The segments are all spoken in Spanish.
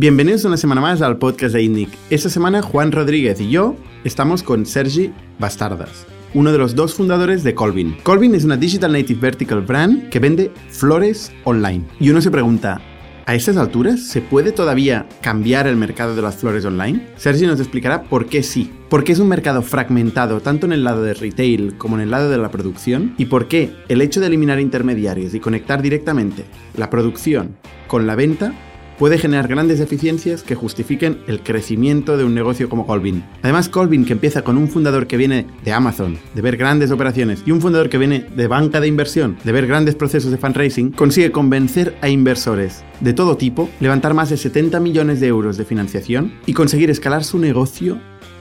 Bienvenidos una semana más al podcast de INNIC. Esta semana Juan Rodríguez y yo estamos con Sergi Bastardas, uno de los dos fundadores de Colvin. Colvin es una Digital Native Vertical Brand que vende flores online. Y uno se pregunta, ¿A estas alturas se puede todavía cambiar el mercado de las flores online? Sergi nos explicará por qué sí. ¿Por qué es un mercado fragmentado tanto en el lado de retail como en el lado de la producción? ¿Y por qué el hecho de eliminar intermediarios y conectar directamente la producción con la venta puede generar grandes eficiencias que justifiquen el crecimiento de un negocio como Colvin. Además, Colvin, que empieza con un fundador que viene de Amazon, de ver grandes operaciones, y un fundador que viene de banca de inversión, de ver grandes procesos de fundraising, consigue convencer a inversores de todo tipo, levantar más de 70 millones de euros de financiación y conseguir escalar su negocio,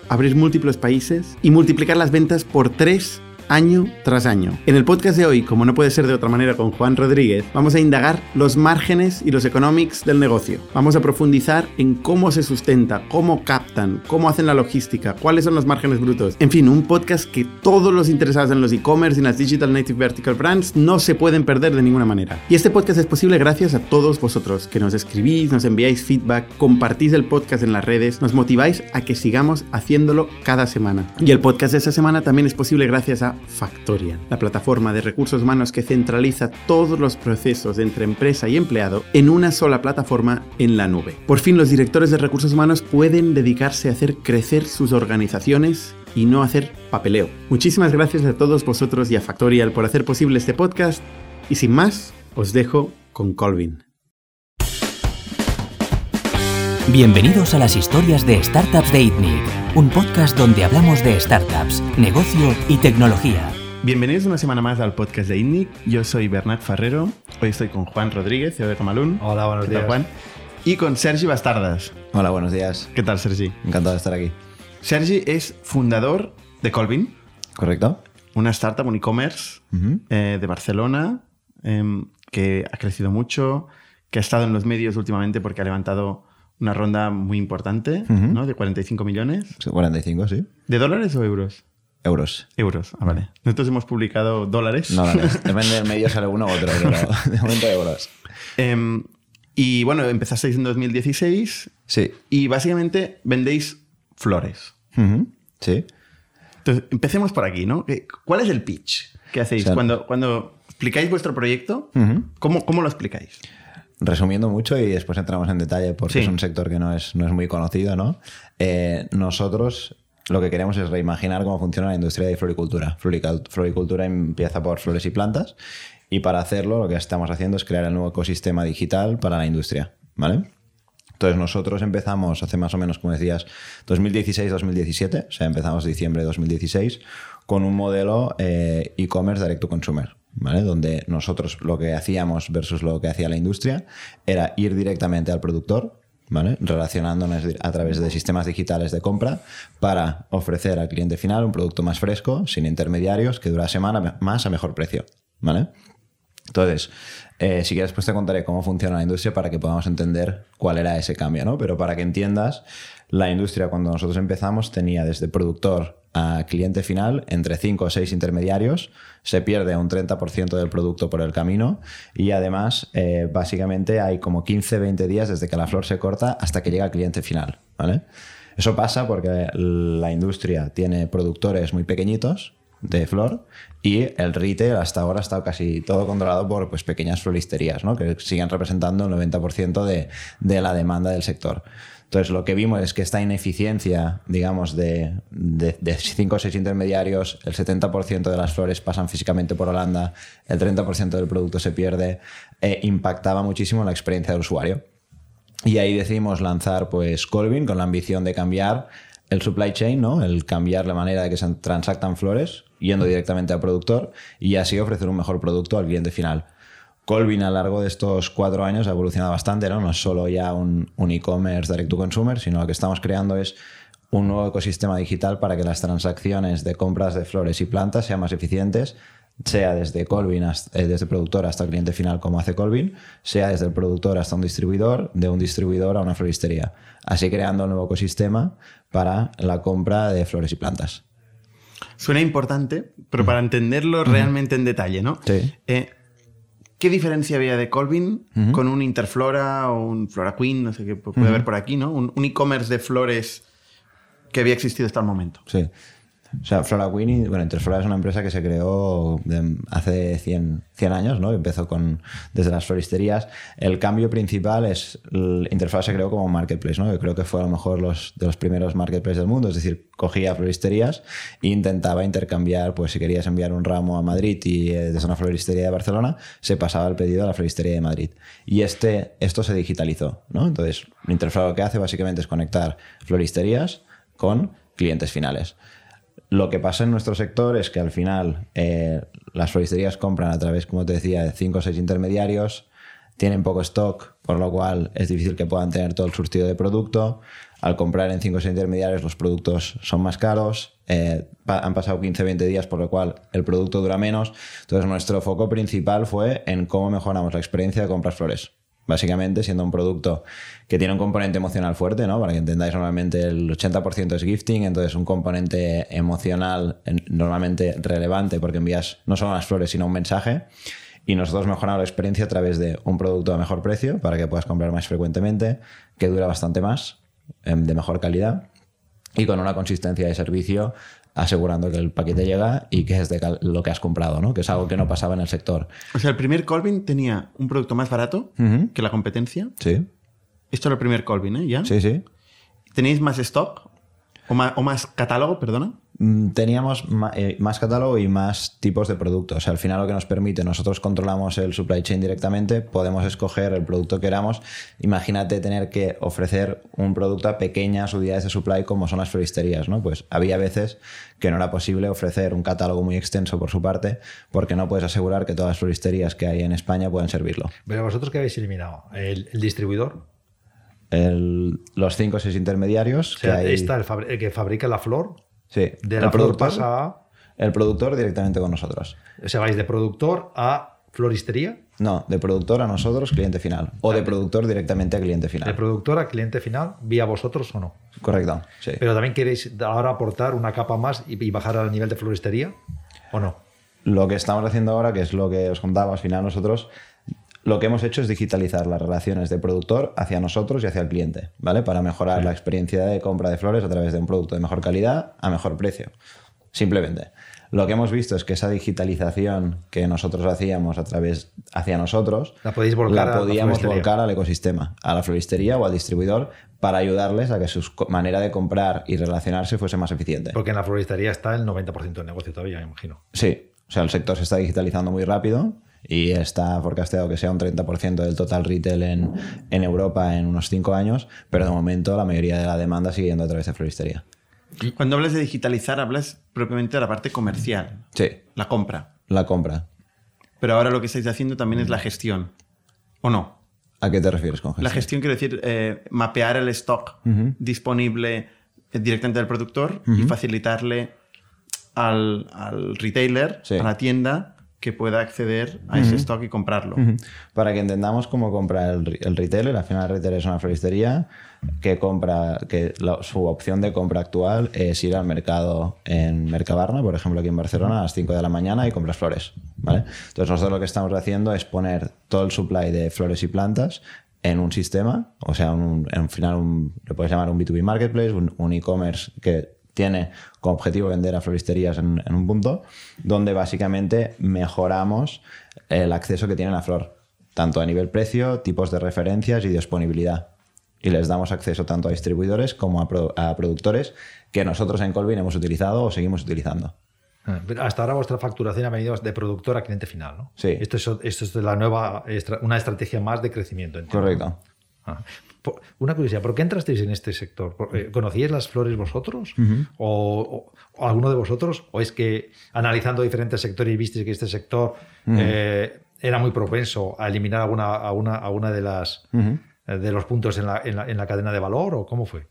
abrir múltiples países y multiplicar las ventas por 3 año tras año. En el podcast de hoy, como no puede ser de otra manera con Juan Rodríguez, vamos a indagar los márgenes y los economics del negocio. Vamos a profundizar en cómo se sustenta, cómo captan, cómo hacen la logística, cuáles son los márgenes brutos. En fin, un podcast que todos los interesados en los e-commerce y las digital native vertical brands no se pueden perder de ninguna manera. Y este podcast es posible gracias a todos vosotros que nos escribís, nos enviáis feedback, compartís el podcast en las redes, nos motiváis a que sigamos haciéndolo cada semana. Y el podcast de esta semana también es posible gracias a Factorial, la plataforma de recursos humanos que centraliza todos los procesos entre empresa y empleado en una sola plataforma en la nube. Por fin los directores de recursos humanos pueden dedicarse a hacer crecer sus organizaciones y no hacer papeleo. Muchísimas gracias a todos vosotros y a Factorial por hacer posible este podcast y sin más, os dejo con Colvin. Bienvenidos a las historias de Startups de ITNIC, un podcast donde hablamos de startups, negocio y tecnología. Bienvenidos una semana más al podcast de ITNIC. Yo soy Bernat Ferrero. Hoy estoy con Juan Rodríguez, CEO de Camalún. Hola, buenos ¿Qué tal, días. Juan? Y con Sergi Bastardas. Hola, buenos días. ¿Qué tal, Sergi? Encantado de estar aquí. Sergi es fundador de Colvin, ¿Correcto? una startup, un e-commerce eh, de Barcelona em, que ha crecido mucho, que ha estado en los medios últimamente porque ha levantado una ronda muy importante, Ujú. ¿no? De 45 millones. Sí, 45, sí. ¿De dólares o euros? Euros. Euros, ah, vale. Nosotros hemos publicado dólares. No, no. Depende del medio sale uno u otro, pero de momento euros. Em, y bueno, empezasteis en 2016 Sí. y básicamente vendéis flores. Sí. Entonces, empecemos por aquí, ¿no? ¿Qué- ¿Cuál es el pitch que hacéis? O sea- cuando, cuando explicáis vuestro proyecto. ¿cómo, ¿cómo lo explicáis? Resumiendo mucho y después entramos en detalle porque Sí. es un sector que no es, no es muy conocido, ¿no? Eh, nosotros lo que queremos es reimaginar cómo funciona la industria de floricultura. Floricultura empieza por flores y plantas y para hacerlo lo que estamos haciendo es crear el nuevo ecosistema digital para la industria, ¿vale? Entonces nosotros empezamos hace más o menos, como decías, 2016-2017, o sea, empezamos diciembre de 2016, con un modelo eh, e-commerce direct to consumer, ¿vale? Donde nosotros lo que hacíamos versus lo que hacía la industria era ir directamente al productor. Relacionándonos a través de sistemas digitales de compra para ofrecer al cliente final un producto más fresco, sin intermediarios, que durase semana más a mejor precio, ¿vale? Entonces, eh, si quieres, pues te contaré cómo funciona la industria para que podamos entender cuál era ese cambio, ¿no? Pero para que entiendas, la industria cuando nosotros empezamos tenía desde productor a cliente final entre 5 o 6 intermediarios, se pierde un 30% del producto por el camino y además, eh, básicamente hay como 15-20 días desde que la flor se corta hasta que llega al cliente final, ¿vale? Eso pasa porque la industria tiene productores muy pequeñitos de flor y el retail hasta ahora ha estado casi todo controlado por pues, pequeñas floristerías, ¿no? que siguen representando el 90% de, de la demanda del sector. Entonces, lo que vimos es que esta ineficiencia, digamos, de, de, de 5 o 6 intermediarios, el 70% de las flores pasan físicamente por Holanda, el 30% del producto se pierde, eh, impactaba muchísimo la experiencia del usuario. Y ahí decidimos lanzar pues Colvin con la ambición de cambiar el supply chain, ¿no? El cambiar la manera de que se transactan flores yendo directamente al productor y así ofrecer un mejor producto al cliente final. Colvin a lo largo de estos cuatro años ha evolucionado bastante, ¿no? No es solo ya un, un e-commerce direct to consumer, sino lo que estamos creando es un nuevo ecosistema digital para que las transacciones de compras de flores y plantas sean más eficientes, sea desde Colvin, hasta- eh, desde productor hasta el cliente final como hace Colvin, sea desde el productor hasta un distribuidor, de un distribuidor a una floristería. Así creando un nuevo ecosistema para la compra de flores y plantas. Suena importante, pero para entenderlo realmente en detalle, ¿no? Sí. Eh, ¿Qué diferencia había de Colvin con un Interflora o un Flora Queen, no sé qué puede haber por aquí, ¿no? Un, un e-commerce de flores que había existido hasta el momento. Sí. O sea, Flora Winnie, bueno, Interflora es una empresa que se creó hace 100, 100 años, ¿no? Empezó con, desde las floristerías. El cambio principal es, Interflora se creó como marketplace, ¿no? Yo creo que fue a lo mejor los, de los primeros marketplaces del mundo, es decir, cogía floristerías e intentaba intercambiar, pues si querías enviar un ramo a Madrid y eh, desde una floristería de Barcelona, se pasaba el pedido a la floristería de Madrid. Y este, esto se digitalizó, ¿no? Entonces, Interflora lo que hace básicamente es conectar floristerías con clientes finales. Lo que pasa en nuestro sector es que al final eh, las floristerías compran a través, como te decía, de 5 o 6 intermediarios, tienen poco stock, por lo cual es difícil que puedan tener todo el surtido de producto. Al comprar en 5 o 6 intermediarios los productos son más caros, eh, han pasado 15-20 días, por lo cual el producto dura menos. Entonces nuestro foco principal fue en cómo mejoramos la experiencia de compras flores. Básicamente, siendo un producto que tiene un componente emocional fuerte, ¿no? Para que entendáis, normalmente el 80% es gifting, entonces un componente emocional en- normalmente relevante porque envías no solo las flores, sino un mensaje. Y nosotros mejoramos la experiencia a través de un producto a mejor precio para que puedas comprar más frecuentemente, que dura bastante más, em, de mejor calidad y con una consistencia de servicio asegurando que el paquete llega y que es de lo que has comprado, ¿no? Que es algo que no pasaba en el sector. O sea, el primer Colvin tenía un producto más barato que la competencia. Sí, Esto era el primer Colvin, ¿eh? ¿Ya? sí, sí. ¿Tenéis más stock? ¿O más, o más catálogo, perdona? Mm, Teníamos eh, más catálogo y más tipos de productos. O sea, al final lo que nos permite, nosotros controlamos el supply chain directamente, podemos escoger el producto que queramos. Imagínate tener que ofrecer un producto a pequeñas unidades de supply como son las floristerías, ¿no? Pues había veces que no era posible ofrecer un catálogo muy extenso por su parte porque no puedes asegurar que todas las floristerías que hay en España pueden servirlo. Pero vosotros qué habéis eliminado? ¿El, el distribuidor? El- los cinco o seis intermediarios O sea, que hay... está el que fabrica la flor, sí, de el la flor productor, pasa a... el productor directamente con nosotros. O sea, vais de productor a floristería, No, de productor a nosotros, cliente final. O de productor directamente a cliente de final. productor a cliente final, vía vosotros o no. Correcto, sí. Pero también queréis ahora aportar una capa más y, y bajar al nivel de floristería, ¿o no? Lo que estamos haciendo ahora, que es lo que os contaba, al final nosotros lo que hemos hecho es digitalizar las relaciones de productor hacia nosotros y hacia el cliente, ¿vale? Para mejorar la experiencia de compra de flores a través de un producto de mejor calidad a mejor precio. Simplemente. Lo que hemos visto es que esa digitalización que nosotros hacíamos a través hacia nosotros, La podéis volcar la a la podíamos volcar al ecosistema, a la floristería o al distribuidor para ayudarles a que su manera de comprar y relacionarse fuese más eficiente. Porque en la floristería está el 90% del negocio todavía, me imagino. Sí, o sea, el sector se está digitalizando muy rápido y está forecasteado que sea un 30% del total retail en, en Europa en unos 5 años, pero de momento la mayoría de la demanda sigue yendo a través de floristería. Cuando hablas de digitalizar, hablas propiamente de la parte comercial, Sí, la compra. la compra. Pero ahora lo que estáis haciendo también es la gestión. ¿O no? ¿A qué te refieres con La gestión? gestión quiero decir eh, mapear el stock disponible directamente del productor y facilitarle al, al retailer, Sí. a la tienda, que pueda acceder a ese stock y comprarlo. Para que entendamos cómo compra el, el retailer, al final el retailer es una floristería que compra, que la- su opción de compra actual es ir al mercado en Mercabarna, por ejemplo, aquí en Barcelona, a las 5 de la mañana y compras flores. ¿vale? Entonces nosotros lo que estamos haciendo es poner todo el supply de flores y plantas en un sistema, o sea, un, en final un, le puedes llamar un B2B marketplace, un, un e-commerce que tiene como objetivo vender a floristerías en, en un punto, donde básicamente mejoramos el acceso que tiene la flor, tanto a nivel precio, tipos de referencias y disponibilidad. Y les damos acceso tanto a distribuidores como a, pro- a productores que nosotros en Colvin hemos utilizado o seguimos utilizando. Ah, Pero hasta ahora vuestra facturación ha venido de productor a cliente final, ¿no? Sí. Esto es, esto es la nueva, una estrategia más de crecimiento. entiendo. Correcto. Ah. Por- Una curiosidad, ¿por qué entrasteis en este sector? ¿Por- eh, ¿Conocíais las flores vosotros? o, o- o alguno de vosotros? ¿O es que analizando diferentes sectores y visteis que este sector eh, era muy propenso a eliminar alguna, alguna, alguna de, las, eh, de los puntos en la, en la- en la cadena de valor? ¿O cómo fue?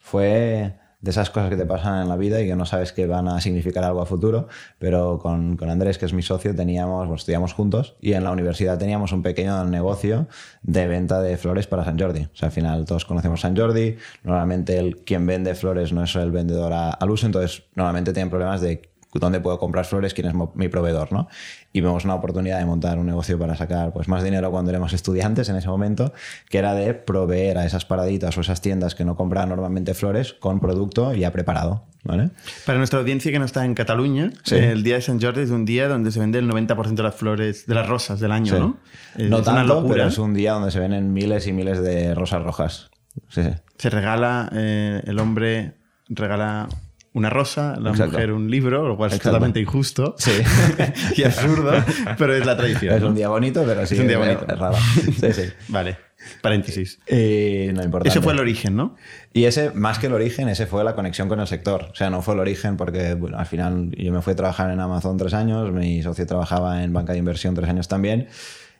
fue de esas cosas que te pasan en la vida y que no sabes que van a significar algo a futuro, pero con, con Andrés, que es mi socio, teníamos, bueno, estudiamos juntos y en la universidad teníamos un pequeño negocio de venta de flores para San Jordi. O sea, al final todos conocemos San Jordi, normalmente el, quien vende flores no es el vendedor a- al uso, entonces normalmente tienen problemas de dónde puedo comprar flores, quién es mi proveedor, ¿no? Y vemos una oportunidad de montar un negocio para sacar pues, más dinero cuando éramos estudiantes en ese momento, que era de proveer a esas paraditas o esas tiendas que no compran normalmente flores con producto ya preparado. ¿vale? Para nuestra audiencia que no está en Cataluña, Sí. el día de Sant Jordi es un día donde se vende el 90% de las flores, de las rosas del año, Sí. ¿no? Es no una tanto, locura. pero es un día donde se venden miles y miles de rosas rojas. Sí. Se regala, eh, el hombre regala una rosa, la Exacto. mujer un libro, lo cual es Exacto. totalmente injusto Sí. y absurdo, pero es la tradición. es ¿no? un día bonito, pero sí. Es un día bonito. Es raro. Sí, sí. Vale, paréntesis. Y no importa. Ese fue el origen, ¿no? Y ese, más que el origen, ese fue la conexión con el sector. O sea, no fue el origen porque bueno, al final yo me fui a trabajar en Amazon tres años, mi socio trabajaba en banca de inversión tres años también.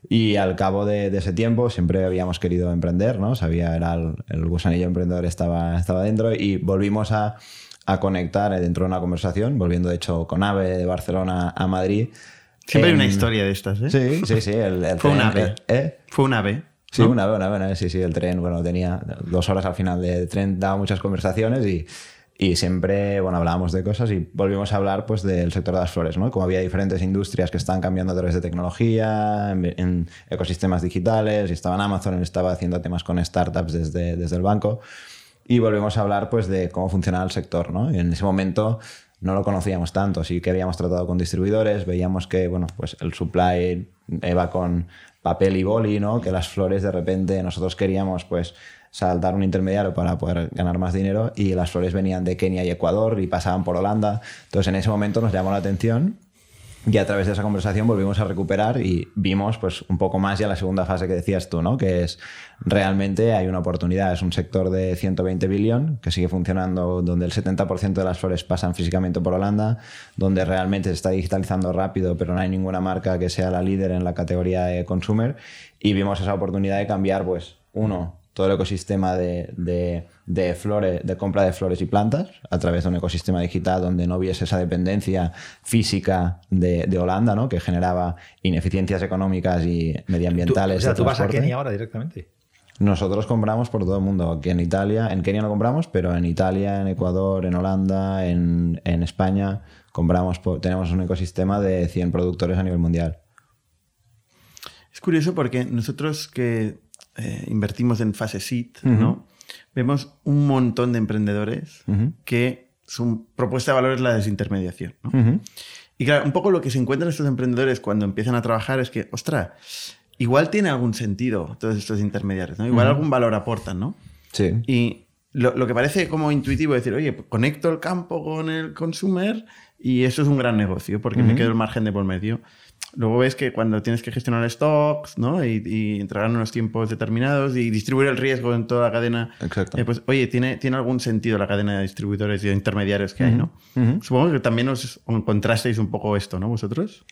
Y al cabo de, de ese tiempo siempre habíamos querido emprender, ¿no? Sabía, era el, el gusanillo emprendedor estaba, estaba dentro y volvimos a, a conectar dentro de una conversación, volviendo de hecho con AVE de Barcelona a Madrid. Siempre hay En- una historia de estas, ¿eh? Sí, sí, sí. El, el Fue un AVE. ¿Eh? Fue un ave. Sí, ¿no? una vez, una vez, ¿eh? sí, sí, el tren, bueno, tenía dos horas al final de tren, daba muchas conversaciones y, y siempre, bueno, hablábamos de cosas y volvimos a hablar pues del sector de las flores, ¿no? Como había diferentes industrias que estaban cambiando a través de tecnología, en, en ecosistemas digitales, y estaba en Amazon, él estaba haciendo temas con startups desde, desde el banco y volvemos a hablar pues de cómo funcionaba el sector, ¿no? Y en ese momento no lo conocíamos tanto, sí que habíamos tratado con distribuidores, veíamos que, bueno, pues el supply iba con papel y boli, ¿no? Que las flores de repente nosotros queríamos pues saltar un intermediario para poder ganar más dinero y las flores venían de Kenia y Ecuador y pasaban por Holanda. Entonces en ese momento nos llamó la atención y a través de esa conversación volvimos a recuperar y vimos pues un poco más ya la segunda fase que decías tú, ¿no? Que es realmente hay una oportunidad, es un sector de 120 billón que sigue funcionando donde el 70% de las flores pasan físicamente por Holanda, donde realmente se está digitalizando rápido, pero no hay ninguna marca que sea la líder en la categoría de consumer y vimos esa oportunidad de cambiar pues uno todo el ecosistema de, de, de flores, de compra de flores y plantas a través de un ecosistema digital donde no hubiese esa dependencia física de, de Holanda, ¿no? que generaba ineficiencias económicas y Tú- medioambientales. o sea, tú vas a. Kenia ahora directamente. Nosotros compramos por todo el mundo. Aquí en Italia, en Kenia no compramos, pero en Italia, en Ecuador, en Holanda, en, en España, compramos por- tenemos un ecosistema de 100 productores a nivel mundial. Es curioso porque nosotros que eh, invertimos en fase seed, ¿no? Vemos un montón de emprendedores que su propuesta de valor es la desintermediación. ¿no? Y claro, un poco lo que se encuentran estos emprendedores cuando empiezan a trabajar es que, ostras, igual tiene algún sentido todos estos intermediarios, ¿no? Igual algún valor aportan, ¿no? Sí. Y lo, lo que parece como intuitivo es decir, oye, pues conecto el campo con el consumer y eso es un gran negocio porque me quedo el margen de por medio. Luego ves que cuando tienes que gestionar stocks ¿no? y, y entregar en unos tiempos determinados y distribuir el riesgo en toda la cadena, Exacto. eh, pues oye, tiene, tiene algún sentido la cadena de distribuidores y de intermediarios que hay, ¿no? Supongo que también os encontrasteis un poco esto, ¿no? Vosotros.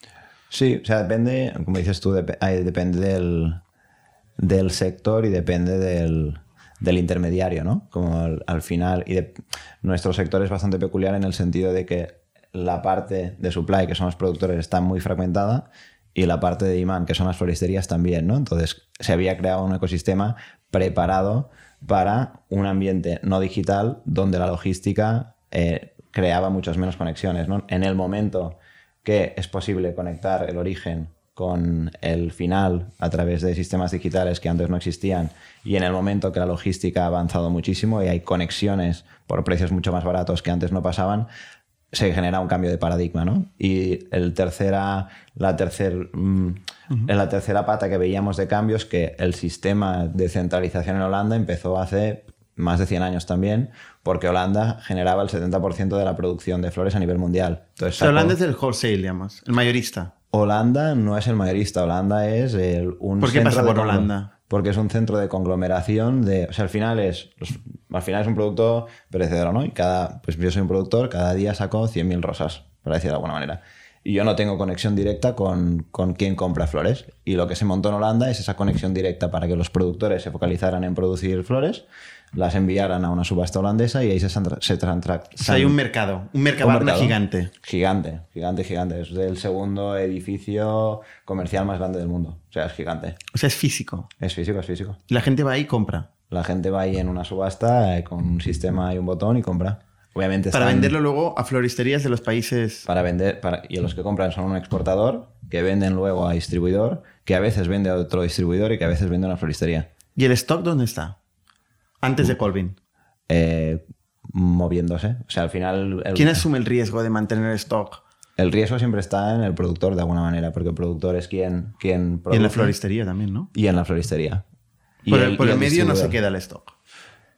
Sí, o sea, depende, como dices tú, dep- depende del, del sector y depende del, del intermediario, ¿no? Como al, al final, y de- nuestro sector es bastante peculiar en el sentido de que la parte de supply, que son los productores, está muy fragmentada y la parte de demand, que son las floristerías, también, ¿no? Entonces, se había creado un ecosistema preparado para un ambiente no digital donde la logística eh, creaba muchas menos conexiones, ¿no? En el momento que es posible conectar el origen con el final a través de sistemas digitales que antes no existían y en el momento que la logística ha avanzado muchísimo y hay conexiones por precios mucho más baratos que antes no pasaban, se genera un cambio de paradigma, ¿no? Y el tercera, la, tercer, mm, en la tercera pata que veíamos de cambio es que el sistema de centralización en Holanda empezó hace más de 100 años también, porque Holanda generaba el 70% de la producción de flores a nivel mundial. Entonces, Pero sacó- hablando del wholesale, digamos, el mayorista. Holanda no es el mayorista, Holanda es el, un ¿Por qué pasa por Holanda? Porque es un centro de conglomeración de, o sea, al final es al final es un producto perecedero, ¿no? Y cada pues yo soy un productor, cada día saco 100.000 rosas, por decirlo de alguna manera. Y yo no tengo conexión directa con, con quien compra flores. Y lo que se montó en Holanda es esa conexión directa para que los productores se focalizaran en producir flores, las enviaran a una subasta holandesa y ahí se, se trantra- O sea, hay un mercado, un mercado, gigante. Gigante, gigante, gigante. Es el segundo edificio comercial más grande del mundo. O sea, es gigante. O sea, es físico. Es físico, es físico. Y la gente va ahí y compra. La gente va ahí en una subasta eh, con un sistema y un botón y compra. Obviamente Para están- venderlo luego a floristerías de los países. para vender para, y los que compran son un exportador que venden luego a distribuidor que a veces vende a otro distribuidor y que a veces vende a una floristería ¿Y el stock dónde está? Antes de Colvin. Eh, moviéndose o sea al final el, ¿Quién asume el riesgo de mantener stock? el riesgo siempre está en el productor de alguna manera porque el productor es quien quien Y en la produce floristería también, ¿no? y en la floristería Y Por el, por y el medio no se queda el stock.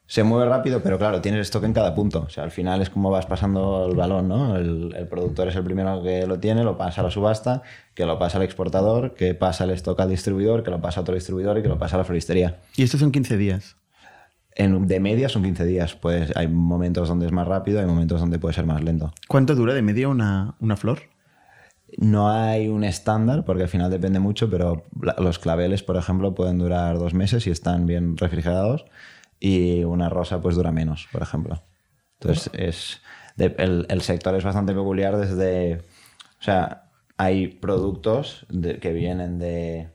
Se mueve rápido, pero claro, tienes stock en cada punto. O sea, al final es como vas pasando el balón, ¿no? El, el productor es el primero que lo tiene, lo pasa a la subasta, que lo pasa al exportador, que pasa el stock al distribuidor, que lo pasa a otro distribuidor y que lo pasa a la floristería. Y estos son 15 días. En, de media son 15 días. Pues hay momentos donde es más rápido, hay momentos donde puede ser más lento. ¿Cuánto dura de media una, una flor? No hay un estándar, porque al final depende mucho, pero los claveles, por ejemplo, pueden durar dos meses si están bien refrigerados y una rosa pues dura menos, por ejemplo. Entonces, es, de- el, el sector es bastante peculiar desde... O sea, hay productos de- que vienen de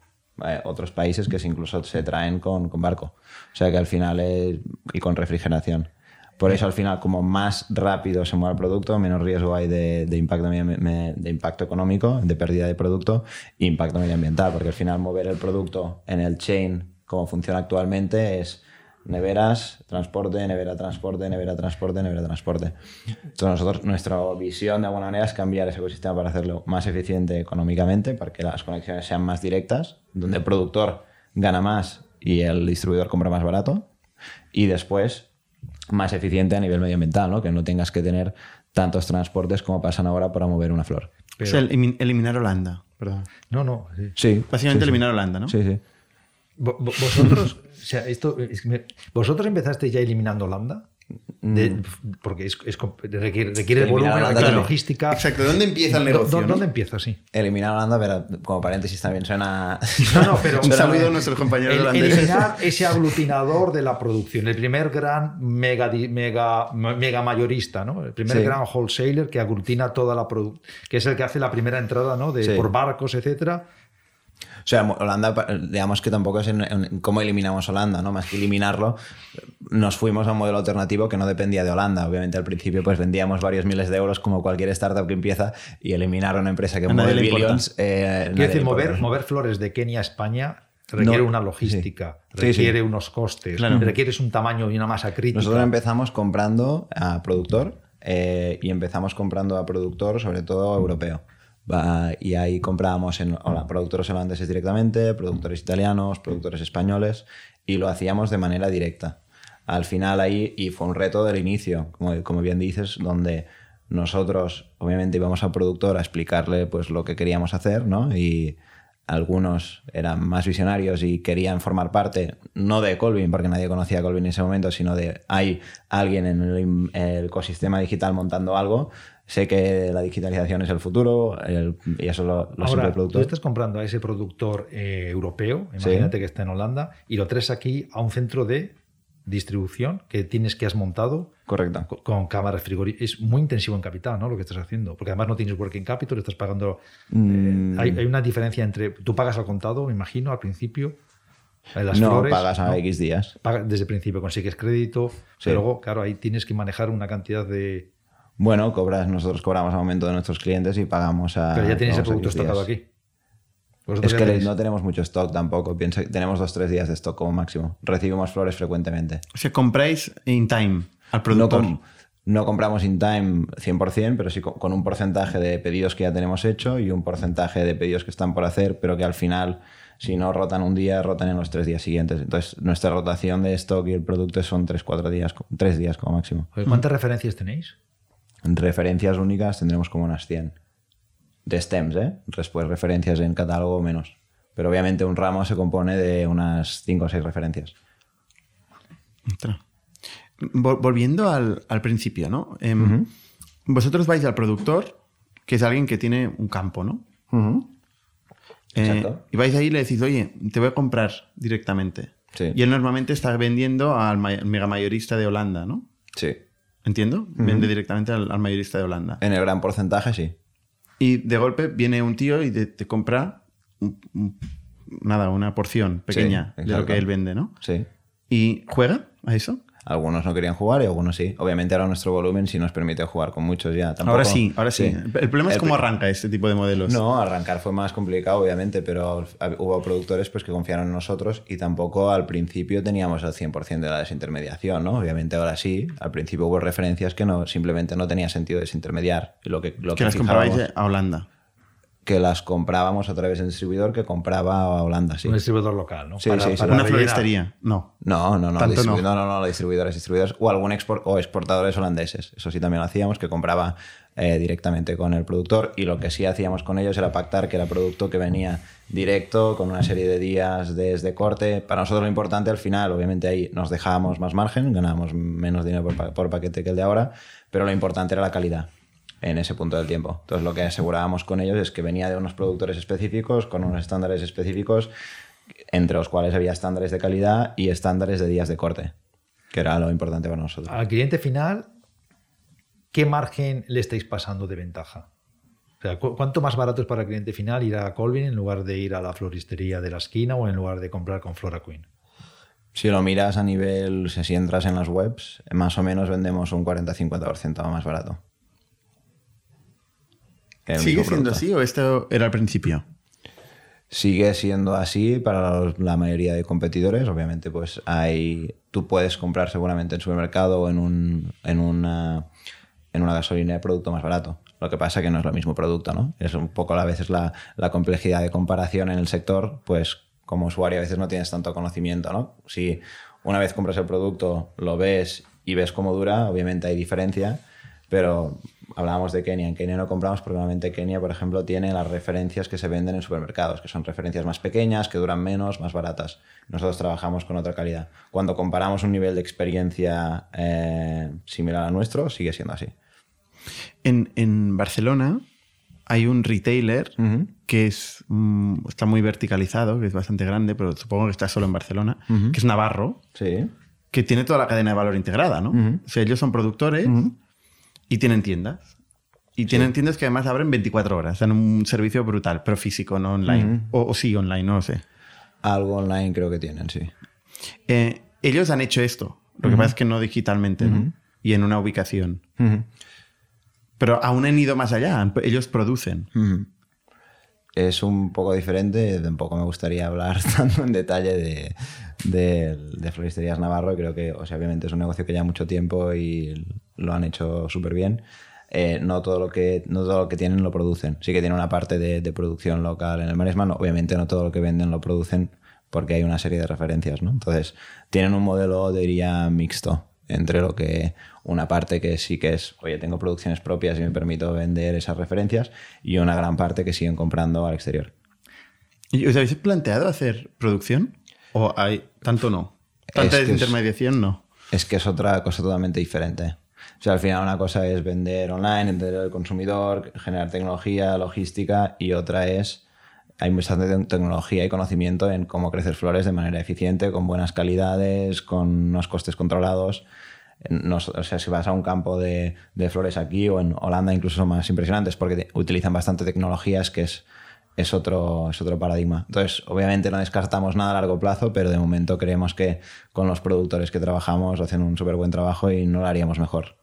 eh, otros países que incluso se traen con, con barco. O sea, que al final es... y con refrigeración. Por eso al final, como más rápido se mueve el producto, menos riesgo hay de, de impacto, de impacto económico, de pérdida de producto e impacto medioambiental, porque al final mover el producto en el chain como funciona actualmente es neveras, transporte, nevera, transporte, nevera, transporte, nevera, transporte. Entonces nosotros, nuestra visión de alguna manera es cambiar ese ecosistema para hacerlo más eficiente económicamente, para que las conexiones sean más directas, donde el productor gana más y el distribuidor compra más barato, y después más eficiente a nivel medioambiental, ¿no? que no tengas que tener tantos transportes como pasan ahora para mover una flor. O sea, elimi- eliminar Holanda. Perdón. No, no. sí. Sí. Básicamente sí, sí. eliminar Holanda, ¿no? Sí, sí. Vo- vo- Vosotros, o sea, esto es que me- vosotros empezaste ya eliminando Holanda, De- porque es, es comp- requiere, requiere Eliminar volumen, Holanda requiere también. logística. Exacto. ¿Dónde empieza el ¿Dó- negocio? dó- no? ¿Dónde empieza? Sí. Eliminar Holanda, pero como paréntesis también suena... No, no, pero Un saludo a nuestros compañeros el- holandeses. eliminar ese aglutinador de la producción, el primer gran mega, mega, mega mayorista, ¿no? El primer Sí. gran wholesaler que aglutina toda la producción, que es el que hace la primera entrada, ¿no? De, Sí. Por barcos, etcétera. O sea, Holanda, digamos que tampoco es en, en cómo eliminamos Holanda, ¿no? Más que eliminarlo, nos fuimos a un modelo alternativo que no dependía de Holanda. Obviamente al principio pues vendíamos varios miles de euros como cualquier startup que empieza y eliminar una empresa que mueve billions. eh, Quiero decir, mover, mover flores de Kenia a España requiere No, una logística, sí. Sí, requiere sí. unos costes, Claro. requieres un tamaño y una masa crítica. Nosotros empezamos comprando a productor eh, y empezamos comprando a productor, sobre todo europeo. Y ahí comprábamos en productores holandeses directamente, productores italianos, productores españoles, y lo hacíamos de manera directa. Al final ahí, y fue un reto del inicio, como, bien dices, donde nosotros obviamente íbamos al productor a explicarle pues, lo que queríamos hacer, ¿no? Y algunos eran más visionarios y querían formar parte, no de Colvin, porque nadie conocía a Colvin en ese momento, sino de hay alguien en el ecosistema digital montando algo. Sé que la digitalización es el futuro y eso lo, lo Ahora, el tú estás comprando a ese productor eh, europeo, Sí. imagínate que está en Holanda, y lo traes aquí a un centro de distribución que tienes que has montado Correcto. co- con cámaras frigoríficas. Es muy intensivo en capital, ¿no? Lo que estás haciendo. Porque además no tienes working capital, estás pagando. eh, Mm. hay, hay una diferencia entre. Tú pagas al contado, me imagino, al principio. Las no flores, pagas a ¿no? X días. Pagas- desde el principio consigues crédito, Sí. pero luego, claro, ahí tienes que manejar una cantidad de. Bueno, cobras, nosotros cobramos a momento de nuestros clientes y pagamos a. Pero ya tienes el producto estocado aquí. Es que tenéis- no tenemos mucho stock tampoco. Piensa que tenemos dos tres días de stock como máximo. Recibimos flores frecuentemente. O sea, compráis in time al No, productor. com- no compramos in time 100%, pero sí co- con un porcentaje de pedidos que ya tenemos hecho y un porcentaje de pedidos que están por hacer, pero que al final, si no rotan un día, rotan en los tres días siguientes. Entonces, nuestra rotación de stock y el producto son tres, cuatro días, tres días como máximo. ¿Cuántas referencias tenéis? En referencias únicas tendremos como unas 100. De stems, ¿eh? Después referencias en catálogo menos. Pero obviamente un ramo se compone de unas 5 o 6 referencias. Volviendo al, al principio, ¿no? Em, Vosotros vais al productor, que es alguien que tiene un campo, ¿no? Eh, Exacto. y vais ahí y le decís, oye, te voy a comprar directamente. Sí. Y él normalmente está vendiendo al ma- mega mayorista de Holanda, ¿no? Sí. ¿Entiendo? Vende directamente al, al mayorista de Holanda. En el gran porcentaje, sí. Y de golpe viene un tío y te, te compra un- un- nada, una porción pequeña de lo que él vende, ¿no? Sí. ¿Y juega a eso? Algunos no querían jugar y algunos sí. Obviamente ahora nuestro volumen sí nos permite jugar con muchos ya. Tampoco- ahora sí, ahora sí. El problema es cómo arranca este tipo de modelos. No, arrancar fue más complicado, obviamente, pero hubo productores pues, que confiaron en nosotros y tampoco al principio teníamos el 100% de la desintermediación, ¿no? Obviamente ahora sí, al principio hubo referencias que no, simplemente no tenía sentido desintermediar. Lo que, lo que las comprabais a Holanda. Que las comprábamos a través de un distribuidor que compraba a Holanda, sí. Un distribuidor local, ¿no? Sí, sí, sí. Una rellenar. floristería. No. No, no, no, Tanto no. no, no, no, distribuidores, distribuidores o algún export o exportadores holandeses. Eso sí también lo hacíamos, que compraba eh, directamente con el productor y lo que sí hacíamos con ellos era pactar que era producto que venía directo con una serie de días desde corte. Para nosotros lo importante al final, obviamente ahí nos dejábamos más margen, ganábamos menos dinero por, pa- por paquete que el de ahora, pero lo importante era la calidad en ese punto del tiempo. Entonces lo que asegurábamos con ellos es que venía de unos productores específicos, con unos estándares específicos, entre los cuales había estándares de calidad y estándares de días de corte, que era lo importante para nosotros. Al cliente final, ¿qué margen le estáis pasando de ventaja? O sea, ¿cu- ¿cuánto más barato es para el cliente final ir a Colvin en lugar de ir a la floristería de la esquina o en lugar de comprar con Flora Queen? Si lo miras a nivel, si si entras en las webs, más o menos vendemos un 40-50% más barato. ¿Sigue siendo así o esto era al principio? Sigue siendo así para la mayoría de competidores. Obviamente, pues hay. Tú puedes comprar seguramente en supermercado o en, un, en, una, en una gasolina de producto más barato. Lo que pasa que no es lo mismo producto, ¿no? Es un poco a veces la, la complejidad de comparación en el sector, pues como usuario a veces no tienes tanto conocimiento, ¿no? Si una vez compras el producto, lo ves y ves cómo dura, obviamente hay diferencia, pero hablábamos de Kenia. En Kenia no compramos porque normalmente Kenia, por ejemplo, tiene las referencias que se venden en supermercados, que son referencias más pequeñas, que duran menos, más baratas. Nosotros trabajamos con otra calidad. Cuando comparamos un nivel de experiencia eh, similar al nuestro, sigue siendo así. En, en Barcelona hay un retailer que es, mm, está muy verticalizado, que es bastante grande, pero supongo que está solo en Barcelona, que es Navarro, Sí. que tiene toda la cadena de valor integrada, ¿no? O sea, ellos son productores y tienen tiendas. Y tienen tiendas que además abren 24 horas, dan un servicio brutal, pero físico, no online. o, o sí, online, no lo sé. Algo online creo que tienen, sí. Eh, ellos han hecho esto, lo que pasa es que no digitalmente, ¿no? Y en una ubicación. Pero aún han ido más allá, ellos producen. Es un poco diferente, tampoco me gustaría hablar tanto en detalle de, de, de Floristerías Navarro, creo que o sea, obviamente es un negocio que lleva mucho tiempo y lo han hecho súper bien. Eh, no, todo lo que, no todo lo que tienen lo producen, sí que tienen una parte de, de producción local en el Maresma, no, obviamente no todo lo que venden lo producen porque hay una serie de referencias, ¿no? Entonces, tienen un modelo, diría, mixto entre lo que una parte que sí que es, oye, tengo producciones propias y me permito vender esas referencias, y una gran parte que siguen comprando al exterior. ¿Y ¿Os habéis planteado hacer producción? ¿O hay tanto no? Tanta Es que es- desintermediación no. Es que es otra cosa totalmente diferente. O sea, al final una cosa es vender online, entender al consumidor, generar tecnología, logística, y otra es, hay bastante te- tecnología y conocimiento en cómo crecer flores de manera eficiente, con buenas calidades, con unos costes controlados. No- o sea, si vas a un campo de, de flores aquí o en Holanda incluso son más impresionantes porque te- utilizan bastante tecnologías que es, es, otro, es otro paradigma. Entonces, obviamente no descartamos nada a largo plazo, pero de momento creemos que con los productores que trabajamos hacen un súper buen trabajo y no lo haríamos mejor.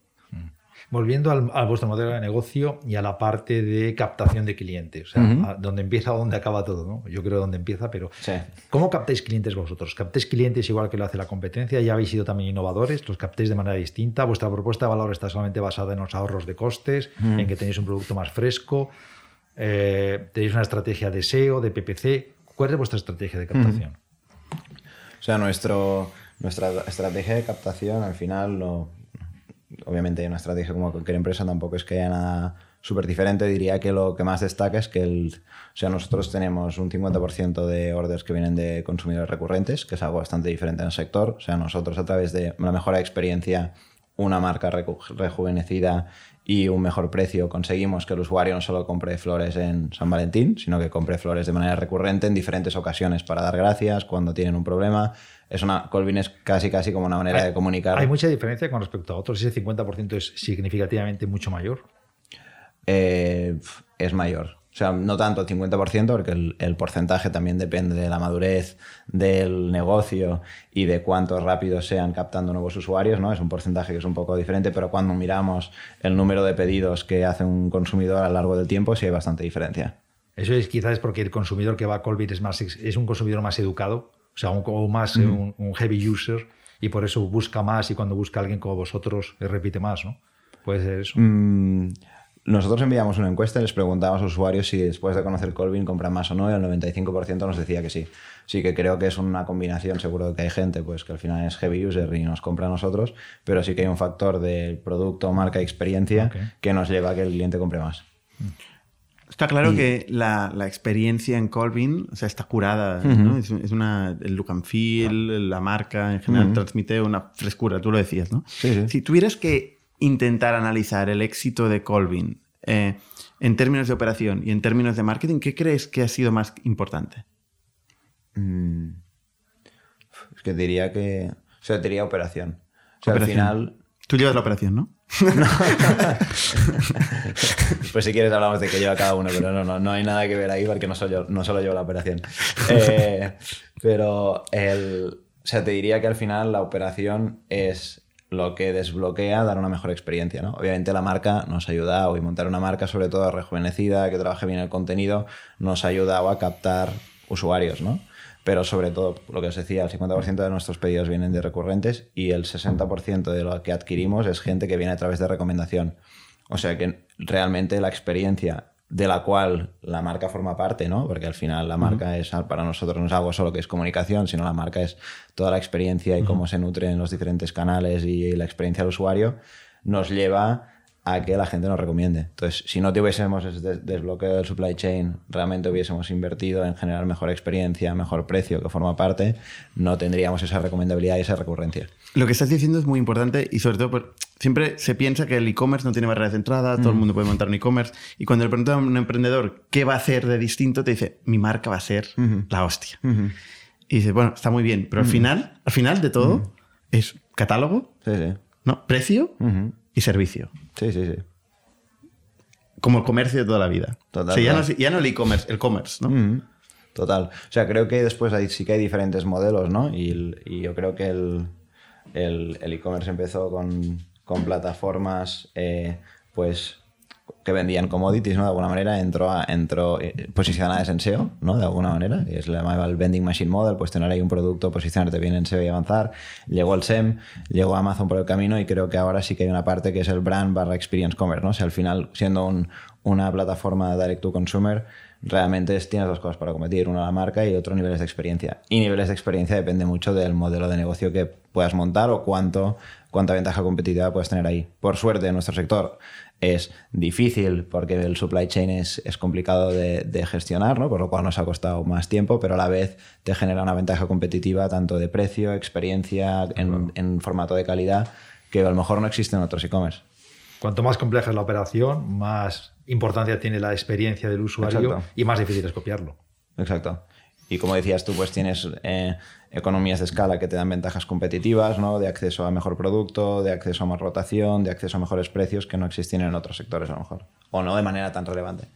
Volviendo al, a vuestro modelo de negocio y a la parte de captación de clientes, o sea, a donde empieza o donde acaba todo, ¿no? Yo creo donde empieza, pero Sí. ¿cómo captáis clientes vosotros? ¿Captáis clientes igual que lo hace la competencia? ¿Ya habéis sido también innovadores? ¿Los captáis de manera distinta? ¿Vuestra propuesta de valor está solamente basada en los ahorros de costes, en que tenéis un producto más fresco? Eh, ¿Tenéis una estrategia de SEO, de PPC? ¿Cuál es vuestra estrategia de captación? O sea, nuestro, nuestra estrategia de captación al final, lo- obviamente hay una estrategia como cualquier empresa, tampoco es que haya nada súper diferente. Diría que lo que más destaca es que el, o sea, nosotros tenemos un 50% de orders que vienen de consumidores recurrentes, que es algo bastante diferente en el sector. O sea, nosotros a través de una mejora de experiencia, una marca reju- rejuvenecida y un mejor precio conseguimos que el usuario no solo compre flores en San Valentín, sino que compre flores de manera recurrente en diferentes ocasiones para dar gracias cuando tienen un problema. Es una Colvin es casi casi como una manera de comunicar. ¿Hay mucha diferencia con respecto a otros? ¿Ese 50% es significativamente mucho mayor? Eh, es mayor. O sea, no tanto el 50%, porque el, el, porcentaje también depende de la madurez del negocio y de cuánto rápido sean captando nuevos usuarios, ¿no? Es un porcentaje que es un poco diferente, pero cuando miramos el número de pedidos que hace un consumidor a lo largo del tiempo, sí hay bastante diferencia. Eso es quizás porque el consumidor que va a Colbit es, más, es un consumidor más educado, o sea, un, más un, un, heavy user, y por eso busca más y cuando busca a alguien como vosotros, repite más, ¿no? Puede ser eso. Mm, nosotros enviamos una encuesta y les preguntábamos a usuarios si después de conocer Colvin compran más o no y el 95% nos decía que sí. Sí que creo que es una combinación, seguro que hay gente pues que al final es heavy user y nos compra a nosotros, pero sí que hay un factor del producto, marca y experiencia que nos lleva a que el cliente compre más. Está claro Y- que la, la experiencia en Colvin o sea, está curada. ¿no? Es, es una, el look and feel, la marca en general transmite una frescura, tú lo decías, ¿no? Sí, sí. Si tuvieras que intentar analizar el éxito de Colvin eh, en términos de operación y en términos de marketing, ¿qué crees que ha sido más importante? Mm. Es que diría que... O sea, diría operación. O sea, Operación. al final... Tú llevas la operación, ¿no? Pues si quieres hablamos de que lleva cada uno, pero no, no, no hay nada que ver ahí porque no solo, yo- no solo llevo la operación. Eh, pero el, o sea, te diría que al final la operación es lo que desbloquea dar una mejor experiencia. ¿no? Obviamente la marca nos ha ayudado y montar una marca sobre todo rejuvenecida, que trabaje bien el contenido, nos ha ayudado a captar usuarios, ¿no? Pero sobre todo, lo que os decía, el 50% de nuestros pedidos vienen de recurrentes y el 60% de lo que adquirimos es gente que viene a través de recomendación. O sea que realmente la experiencia de la cual la marca forma parte, ¿no? Porque al final la marca es para nosotros no es algo solo que es comunicación, sino la marca es toda la experiencia y cómo se nutre en los diferentes canales y la experiencia del usuario, nos lleva a que la gente nos recomiende. Entonces, si no tuviésemos ese des- desbloqueo del supply chain, realmente hubiésemos invertido en generar mejor experiencia, mejor precio que forma parte, no tendríamos esa recomendabilidad y esa recurrencia. Lo que estás diciendo es muy importante y sobre todo siempre se piensa que el e-commerce no tiene barreras de entrada, todo el mundo puede montar un e-commerce y cuando le preguntan a un emprendedor qué va a hacer de distinto, te dice, mi marca va a ser la hostia. Y dices, bueno, está muy bien, pero al final, al final de todo es catálogo, Sí, sí. ¿no? precio. Y servicio. Sí, sí, sí. Como el comercio de toda la vida. Total, O sea, ya, no, ya el e-commerce, el commerce, ¿no? Ujú. Total. O sea, creo que después hay, sí que hay diferentes modelos, ¿no? Y, yo creo que el el el e-commerce empezó con, con plataformas, eh, pues que vendían commodities, ¿no? De alguna manera entró, entró eh, posicionadas en SEO, ¿no? De alguna manera. Y es el Vending Machine Model, pues tener ahí un producto, posicionarte bien en SEO y avanzar. Llegó el SEM, llegó Amazon por el camino y creo que ahora sí que hay una parte que es el brand barra experience commerce, ¿no? O al final, siendo un- una plataforma direct to consumer, realmente es- tienes dos cosas para competir, una la marca y otro niveles de experiencia. Y niveles de experiencia depende mucho del modelo de negocio que puedas montar o cuánto, cuánta ventaja competitiva puedes tener ahí. Por suerte, en nuestro sector es difícil porque el supply chain es, es complicado de, de gestionar, ¿no? por lo cual nos ha costado más tiempo, pero a la vez te genera una ventaja competitiva tanto de precio, experiencia, en, en formato de calidad, que a lo mejor no existe en otros e-commerce. Cuanto más compleja es la operación, más importancia tiene la experiencia del usuario Exacto. y más difícil es copiarlo. Exacto. Y como decías tú, pues tienes eh, economías de escala que te dan ventajas competitivas, ¿no? De acceso a mejor producto, de acceso a más rotación, de acceso a mejores precios que no existían en otros sectores a lo mejor. O no de manera tan relevante.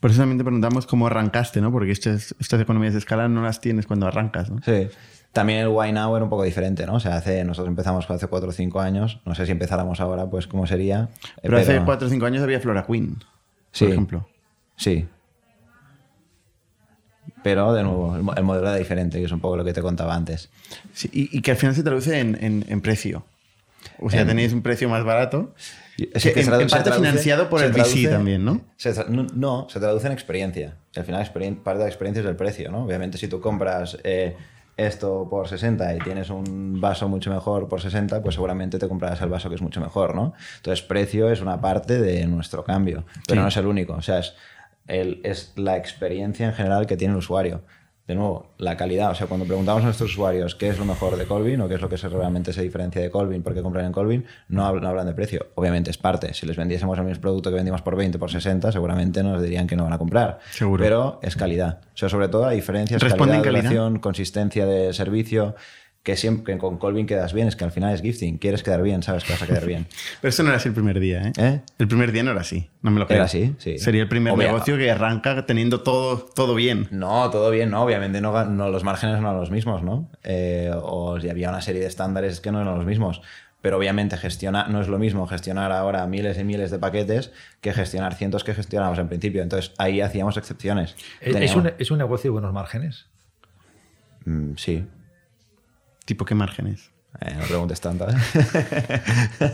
Por eso también te preguntamos cómo arrancaste, ¿no? Porque estas, estas economías de escala no las tienes cuando arrancas, ¿no? Sí. También el Why Now era un poco diferente, ¿no? O sea, hace, nosotros empezamos hace 4 o 5 años. No sé si empezáramos ahora, pues cómo sería. Pero, hace 4 o 5 años había Flora Queen, Sí. por ejemplo. Sí. Pero, de nuevo, el, mo- el modelo era diferente, que es un poco lo que te contaba antes. Sí, y, y que al final se traduce en, en- en precio. O sea, En- tenéis un precio más barato. Es Que se tradu- en se parte traduce- financiado por se el VC también, ¿no? se no, no, se traduce en experiencia. Al final, experien- parte de la experiencia es el precio, ¿no? Obviamente, si tú compras eh, esto por 60 y tienes un vaso mucho mejor por 60, pues seguramente te comprarás el vaso que es mucho mejor, ¿no? Entonces, precio es una parte de nuestro cambio, pero Sí. no es el único. O sea, es, el- es la experiencia en general que tiene el usuario. De nuevo, la calidad. O sea, cuando preguntamos a nuestros usuarios qué es lo mejor de Colvin o qué es lo que realmente se diferencia de Colvin, por qué compran en Colvin, no hablan, de precio. Obviamente es parte. Si les vendiésemos el mismo producto que vendimos por 20, por 60, seguramente nos dirían que no van a comprar. Seguro. Pero es calidad. O sea, sobre todo la diferencia es ¿Responden calidad, calidad? duración, consistencia de servicio, que siempre que con Colvin quedas bien, es que al final es gifting. Quieres quedar bien, sabes que vas a quedar bien. Pero eso no era así el primer día, ¿eh? ¿Eh? El primer día no era así. No me lo creo. Era así, sí. Sería el primer Obvia- negocio que arranca teniendo todo, todo bien. No, todo bien, ¿no? Obviamente no, no, los márgenes no eran los mismos, ¿no? Eh, o si había una serie de estándares que no eran los mismos. Pero obviamente gestionar, no es lo mismo gestionar ahora miles y miles de paquetes que gestionar cientos que gestionábamos en principio. Entonces ahí hacíamos excepciones. ¿Es, es Teníamos- un, es un negocio de buenos márgenes? Mm, sí, Tipo, ¿qué márgenes? Eh, no preguntes tanto. ¿eh?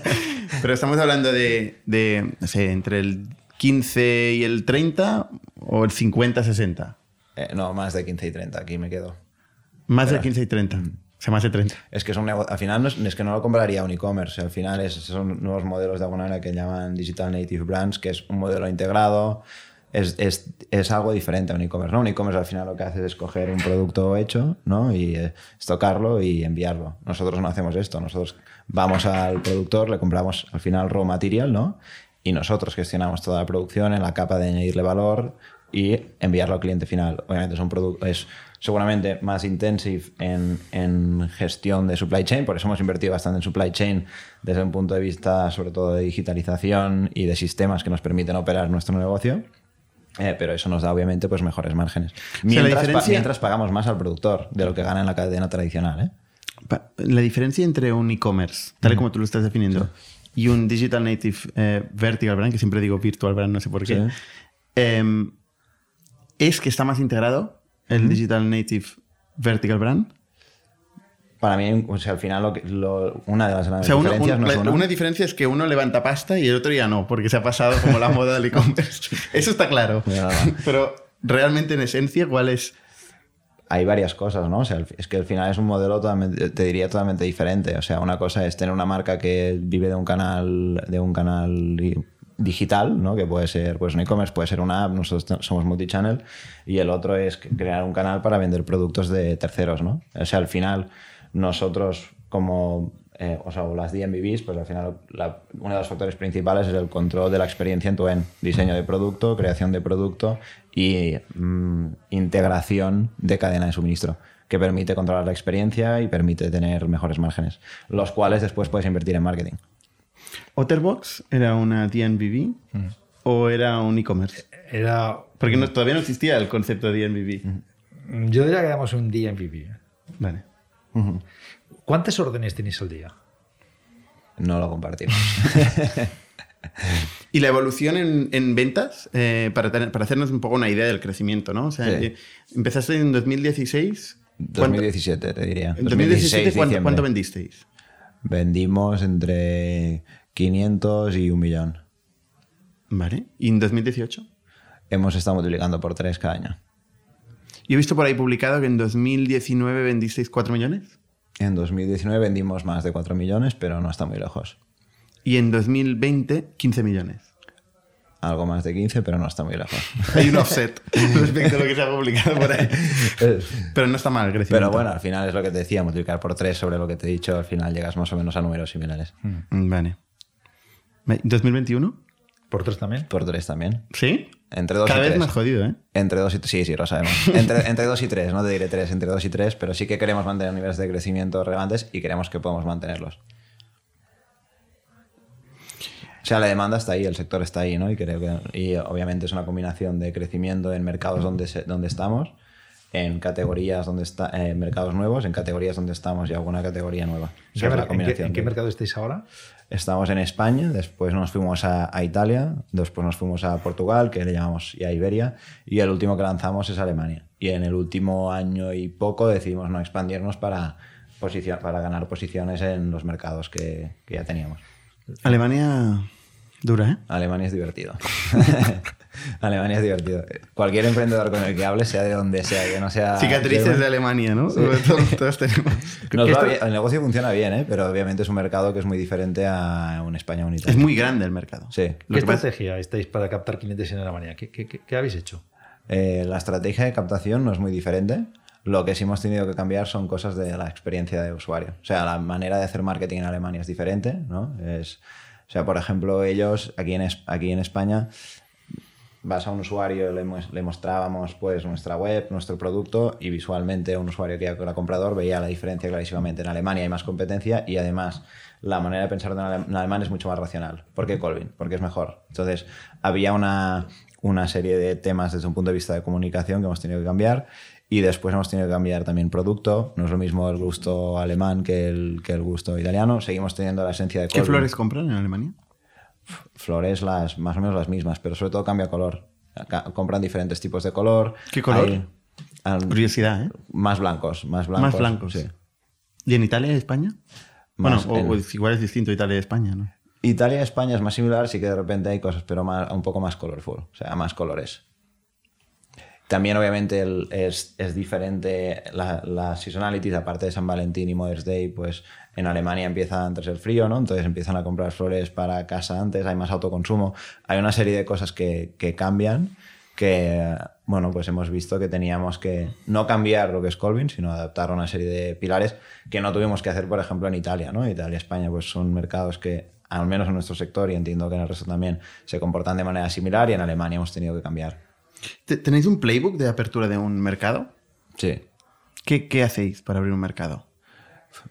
Pero estamos hablando de, de, no sé, entre el 15 y el 30 o el 50-60. Eh, no, más de 15 y 30, aquí me quedo. Más de Espera. 15 y 30. O sea, más de 30. Es que negocio, al final no es, es que no lo compraría un e-commerce, al final es- son nuevos modelos de alguna manera que llaman Digital Native Brands, que es un modelo integrado, es, es, es algo diferente a un e-commerce. ¿no? Un e-commerce al final lo que hace es coger un producto hecho ¿no? y eh, estocarlo y enviarlo. Nosotros no hacemos esto, nosotros vamos al productor, le compramos al final raw material ¿no? y nosotros gestionamos toda la producción en la capa de añadirle valor y enviarlo al cliente final. Obviamente es un producto, es seguramente más intensive en, en gestión de supply chain, por eso hemos invertido bastante en supply chain desde un punto de vista sobre todo de digitalización y de sistemas que nos permiten operar nuestro negocio. Eh, pero eso nos da obviamente pues mejores márgenes. Mientras, diferencia- mientras pagamos más al productor de lo que gana en la cadena tradicional. ¿eh? La diferencia entre un e-commerce, tal y como tú lo estás definiendo, y un digital native eh, vertical brand, que siempre digo virtual brand, no sé por qué, Sí. em, es que está más integrado el digital native vertical brand. Para mí, o sea, al final lo que- lo- una de las O grandes sea, uno- diferencias un- no es una. una diferencia es que uno levanta pasta y el otro ya no, porque se ha pasado como la moda del e-commerce. Eso está claro. No, no, no. Pero realmente, en esencia, ¿cuál es? hay varias cosas, ¿no? O sea, es que al final es un modelo totalmente, te diría totalmente diferente. O sea, una cosa es tener una marca que vive de un canal, de un canal di- digital, ¿no? Que puede ser, pues un e-commerce, puede ser una app, nosotros somos multichannel, y el otro es crear un canal para vender productos de terceros, ¿no? O sea, al final, nosotros como, eh, o sea, o las DMVBs, pues al final la- uno de los factores principales es el control de la experiencia en tu en diseño de producto, creación de producto y mm, integración de cadena de suministro que permite controlar la experiencia y permite tener mejores márgenes, los cuales después puedes invertir en marketing. ¿Otterbox era una DNVB o era un e-commerce? Era. Porque no- todavía no existía el concepto de DNVB. Yo diría que éramos un día en ¿Cuántas órdenes tenéis al día? No lo compartimos. Y la evolución en, en ventas, eh, para, tener- para hacernos un poco una idea del crecimiento, ¿no? O sea, Sí. eh, empezaste en 2016. ¿Cuánto- 2017, te diría. En 2017, ¿cuánto, cuánto vendisteis? Vendimos entre 500 y un millón. Vale. ¿Y en 2018? Hemos estado multiplicando por tres cada año. Yo he visto por ahí publicado que en 2019 vendisteis 4 millones En 2019 vendimos más de 4 millones, pero no está muy lejos. y en 2020 15 millones. Algo más de 15, pero no está muy lejos. Hay un offset respecto a lo que se ha publicado por ahí. Pero no está mal el crecimiento. Pero bueno, al final es lo que te decía, multiplicar por 3 sobre lo que te he dicho, al final llegas más o menos a números similares. Mm, Vale. ¿2021? ¿Por tres también? Por 3 también. ¿Sí? Entre 2 Cada y vez 3. más jodido, ¿eh? Entre 2 y Sí, sí, lo sabemos. Entre, entre 2 y 3, no te diré 3, entre 2 y 3, pero sí que queremos mantener niveles de crecimiento relevantes y creemos que podemos mantenerlos. O sea, la demanda está ahí, el sector está ahí, ¿no? Y creo que y obviamente es una combinación de crecimiento en mercados donde, se- donde estamos, en categorías donde está, en mercados nuevos, en categorías donde estamos y alguna categoría nueva. O ¿En qué, es la mer- en qué- combinación en qué de- mercado estáis ahora? Estamos en España, después nos fuimos a, a Italia, después nos fuimos a Portugal, que le llamamos y a Iberia, y el último que lanzamos es Alemania. Y en el último año y poco decidimos no expandirnos para, para ganar posiciones en los mercados que, que ya teníamos. Alemania dura, ¿eh? Alemania es divertido. Alemania es divertido. Cualquier emprendedor con el que hable, sea de donde sea, que no sea... Cicatrices de Alemania, ¿no? Sobre todo, todos tenemos. Esto- bien, el negocio funciona bien, ¿eh? pero obviamente es un mercado que es muy diferente a un España unitario. Es muy grande el mercado. Sí. ¿Qué estrategia estáis para captar clientes en Alemania? ¿Qué, qué- qué- qué habéis hecho? Eh, la estrategia de captación no es muy diferente. Lo que sí hemos tenido que cambiar son cosas de la experiencia de usuario. O sea, la manera de hacer marketing en Alemania es diferente, ¿no? Es, o sea, por ejemplo, ellos aquí en, aquí en España vas a un usuario, le, le mostrábamos pues nuestra web, nuestro producto y visualmente un usuario que era comprador veía la diferencia clarísimamente. En Alemania hay más competencia y además la manera de pensar en, ale- en alemán es mucho más racional. ¿Por qué Colvin? Porque es mejor. Entonces había una, una serie de temas desde un punto de vista de comunicación que hemos tenido que cambiar y después hemos tenido que cambiar también producto. No es lo mismo el gusto alemán que el, que el gusto italiano. Seguimos teniendo la esencia de ¿Qué Colvin flores compran en Alemania? Flores las más o menos las mismas, pero sobre todo cambia color. Compran diferentes tipos de color. ¿Qué color? Hay, ah, Curiosidad, ¿eh? más blancos, más blancos. Más blancos. sí. ¿Y en Italia y España? Más bueno, o- en- o igual es distinto Italia y España, ¿no? Italia y España es más similar, sí que de repente hay cosas, pero más, un poco más colorful, o sea, más colores. También, obviamente, el- es, es diferente la, la seasonality, aparte de San Valentín y Mother's Day, pues en Alemania empieza antes el frío, ¿no? Entonces empiezan a comprar flores para casa antes, hay más autoconsumo. Hay una serie de cosas que, que cambian que, bueno, pues hemos visto que teníamos que no cambiar lo que es Colvin, sino adaptar una serie de pilares que no tuvimos que hacer, por ejemplo, en Italia, ¿no? Italia y España, pues son mercados que, al menos en nuestro sector, y entiendo que en el resto también, se comportan de manera similar y en Alemania hemos tenido que cambiar. ¿Te- ¿Tenéis un playbook de apertura de un mercado? Sí. ¿Qué, qué hacéis para abrir un mercado?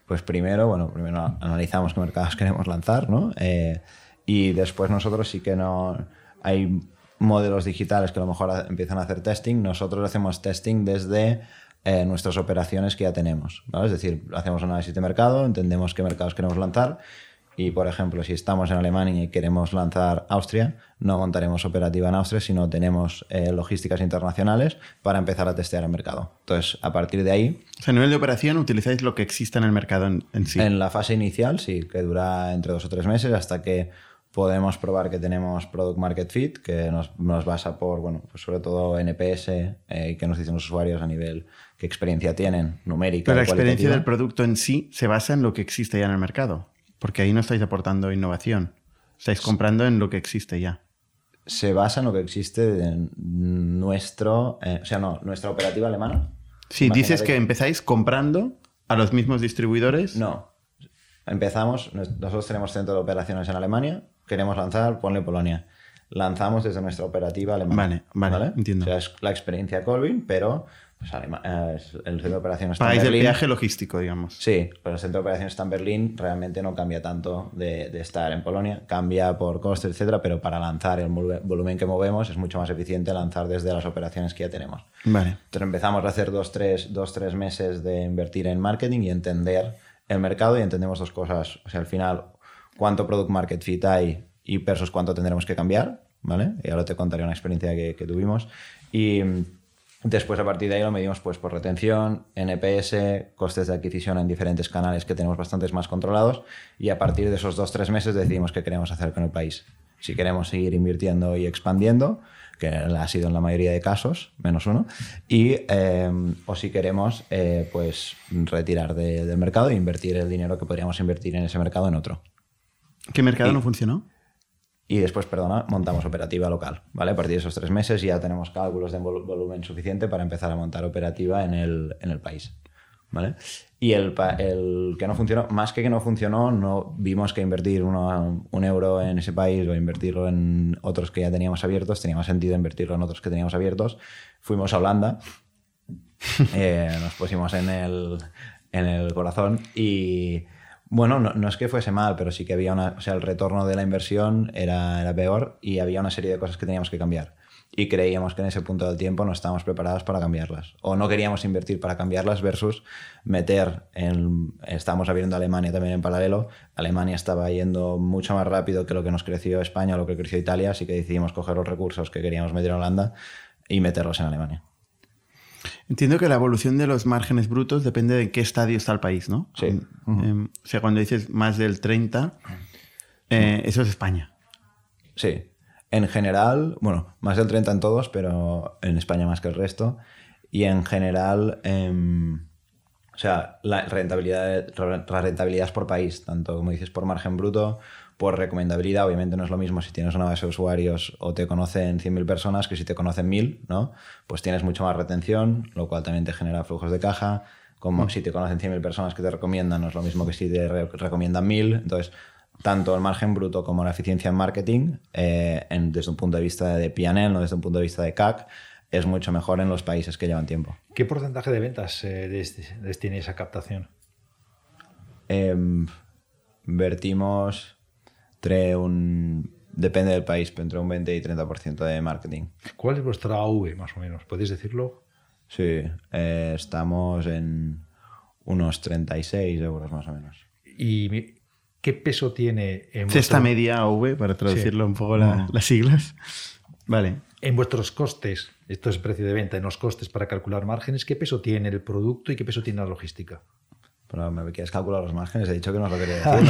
Pues primero, bueno, primero analizamos qué mercados queremos lanzar, ¿no? Eh, y después nosotros sí que no... Hay modelos digitales que a lo mejor empiezan a hacer testing. Nosotros hacemos testing desde eh, nuestras operaciones que ya tenemos, ¿vale? Es decir, hacemos análisis de mercado, entendemos qué mercados queremos lanzar y, por ejemplo, si estamos en Alemania y queremos lanzar Austria, no montaremos operativa en Austria, sino tenemos eh, logísticas internacionales para empezar a testear el mercado. Entonces, a partir de ahí, O sea, a nivel de operación utilizáis lo que exista en el mercado en, en sí. en la fase inicial, sí, que dura entre dos o tres meses hasta que podemos probar que tenemos product market fit, que nos, nos basa por, bueno, pues sobre todo NPS eh, y que nos dicen los usuarios a nivel qué experiencia tienen, numérica. Pero la experiencia del producto en sí se basa en lo que existe ya en el mercado. Porque ahí no estáis aportando innovación. Estáis comprando en lo que existe ya. se basa en lo que existe en nuestro, eh, o sea, no, nuestra operativa alemana. Sí, Imagínate dices que empezáis comprando a los mismos distribuidores. No. Empezamos, nos- nosotros tenemos centro de operaciones en Alemania, queremos lanzar, ponle Polonia. Lanzamos desde nuestra operativa alemana. Vale, vale, entiendo. O sea, es la experiencia Colvin, pero pues, Alema- eh, es- el centro de operaciones está en Pagáis el Berlín. viaje logístico, digamos. Sí, pero el centro de operaciones está en Berlín, realmente no cambia tanto de, de estar en Polonia, cambia por coste, etcétera, pero para lanzar el volumen que movemos es mucho más eficiente lanzar desde las operaciones que ya tenemos. Vale. Entonces empezamos a hacer dos tres, dos, tres meses de invertir en marketing y entender el mercado y entendemos dos cosas. O sea, al final, cuánto product market fit hay y versus cuánto tendremos que cambiar, ¿vale? Y ahora te contaré una experiencia que, que tuvimos. Y después a partir de ahí lo medimos pues por retención, NPS, costes de adquisición en diferentes canales que tenemos bastantes más controlados y a partir de esos dos, tres meses decidimos qué queremos hacer con el país. Si queremos seguir invirtiendo y expandiendo, que ha sido en la mayoría de casos, menos uno, y, eh, o si queremos eh, pues retirar de- del mercado e invertir el dinero que podríamos invertir en ese mercado en otro. ¿Qué mercado Y- no funcionó? Y después, perdona, montamos operativa local, ¿vale? A partir de esos tres meses ya tenemos cálculos de vol- volumen suficiente para empezar a montar operativa en el, en el país, ¿vale? Y el, el que no funcionó, más que que no funcionó, no vimos que invertir uno- un euro en ese país o invertirlo en otros que ya teníamos abiertos, tenía más sentido invertirlo en otros que teníamos abiertos. Fuimos a Holanda, eh, nos pusimos en el, en el corazón y bueno, no, es que fuese mal, pero sí que había una, o sea, el retorno de la inversión era, era peor y había una serie de cosas que teníamos que cambiar. Y creíamos que en ese punto del tiempo no estábamos preparados para cambiarlas. O no queríamos invertir para cambiarlas versus meter en... Estamos abriendo Alemania también en paralelo. Alemania estaba yendo mucho más rápido que lo que nos creció España o lo que creció Italia, así que decidimos coger los recursos que queríamos meter en Holanda y meterlos en Alemania. Entiendo que la evolución de los márgenes brutos depende de en qué estadio está el país, ¿no? Sí. Eh, o sea, cuando dices más del 30, eh, eso es España. Sí. En general, bueno, más del 30 en todos, pero en España más que el resto. Y en general, em, o sea, la rentabilidad, la rentabilidad es por país, tanto como dices, por margen bruto, por recomendabilidad. Obviamente no es lo mismo si tienes una base de usuarios o te conocen 100.000 personas que si te conocen 1.000, ¿no? Pues tienes mucho más retención, lo cual también te genera flujos de caja. Como si te conocen 100.000 personas que te recomiendan, no es lo mismo que si te re- recomiendan 1.000. Entonces, tanto el margen bruto como la eficiencia en marketing, eh, en- desde un punto de vista de P&L, no desde un punto de vista de CAC, es mucho mejor en los países que llevan tiempo. ¿Qué porcentaje de ventas eh, des- destina esa captación? Em, vertimos entre un... Depende del país, pero entre un 20 y 30% de marketing. ¿Cuál es vuestra AV, más o menos? ¿Podéis decirlo? Sí, eh, estamos en unos 36 euros más o menos. ¿Y qué peso tiene en, Cesta vuestro- media OV, para traducirlo un poco la- las siglas. Vale. en vuestros costes? Esto es precio de venta, en los costes para calcular márgenes. ¿Qué peso tiene el producto y qué peso tiene la logística? Pero me quieres calcular los márgenes, he dicho que no os lo quería decir.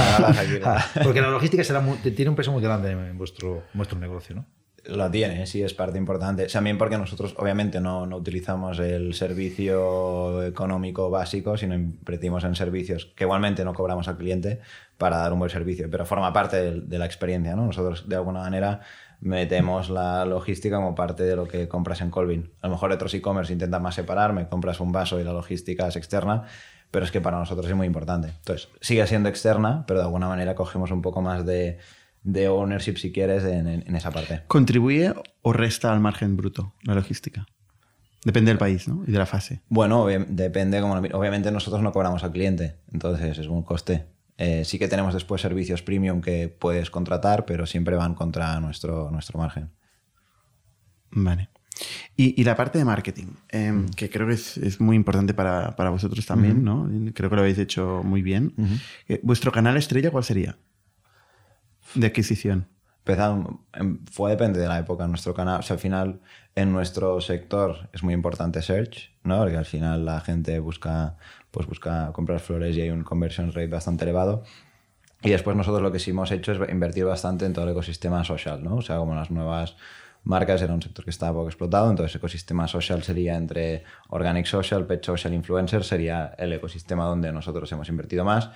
Aquí- Porque la logística será muy- tiene un peso muy grande en vuestro, vuestro negocio, ¿no? Lo tiene, sí, es parte importante. También porque nosotros, obviamente, no, no utilizamos el servicio económico básico, sino invertimos en servicios que igualmente no cobramos al cliente para dar un buen servicio, pero forma parte de, de la experiencia, ¿no? Nosotros, de alguna manera, metemos la logística como parte de lo que compras en Colvin. A lo mejor otros e-commerce intentan más separar, me compras un vaso y la logística es externa, pero es que para nosotros es muy importante. Entonces, sigue siendo externa, pero de alguna manera cogemos un poco más de, de ownership, si quieres, en- en- esa parte. ¿Contribuye o resta al margen bruto la logística? Depende del país ¿no? y de la fase. Bueno, depende, como obviamente nosotros no cobramos al cliente, entonces es un coste. Eh, sí que tenemos después servicios premium que puedes contratar, pero siempre van contra nuestro, nuestro margen. Vale. Y, y la parte de marketing, eh, que creo que es, es muy importante para, para vosotros también, ¿no? Creo que lo habéis hecho muy bien. Eh, ¿Vuestro canal estrella cuál sería? De adquisición. Empezamos, em, fue depende de la época. Nuestro canal, o sea, al final, en nuestro sector es muy importante search, ¿no? Porque al final la gente busca, pues busca comprar flores y hay un conversion rate bastante elevado. Y después nosotros lo que sí hemos hecho es invertir bastante en todo el ecosistema social, ¿no? O sea, como las nuevas marcas era un sector que estaba poco explotado, entonces ecosistema social sería entre organic social, pet social, influencer, sería el ecosistema donde nosotros hemos invertido más.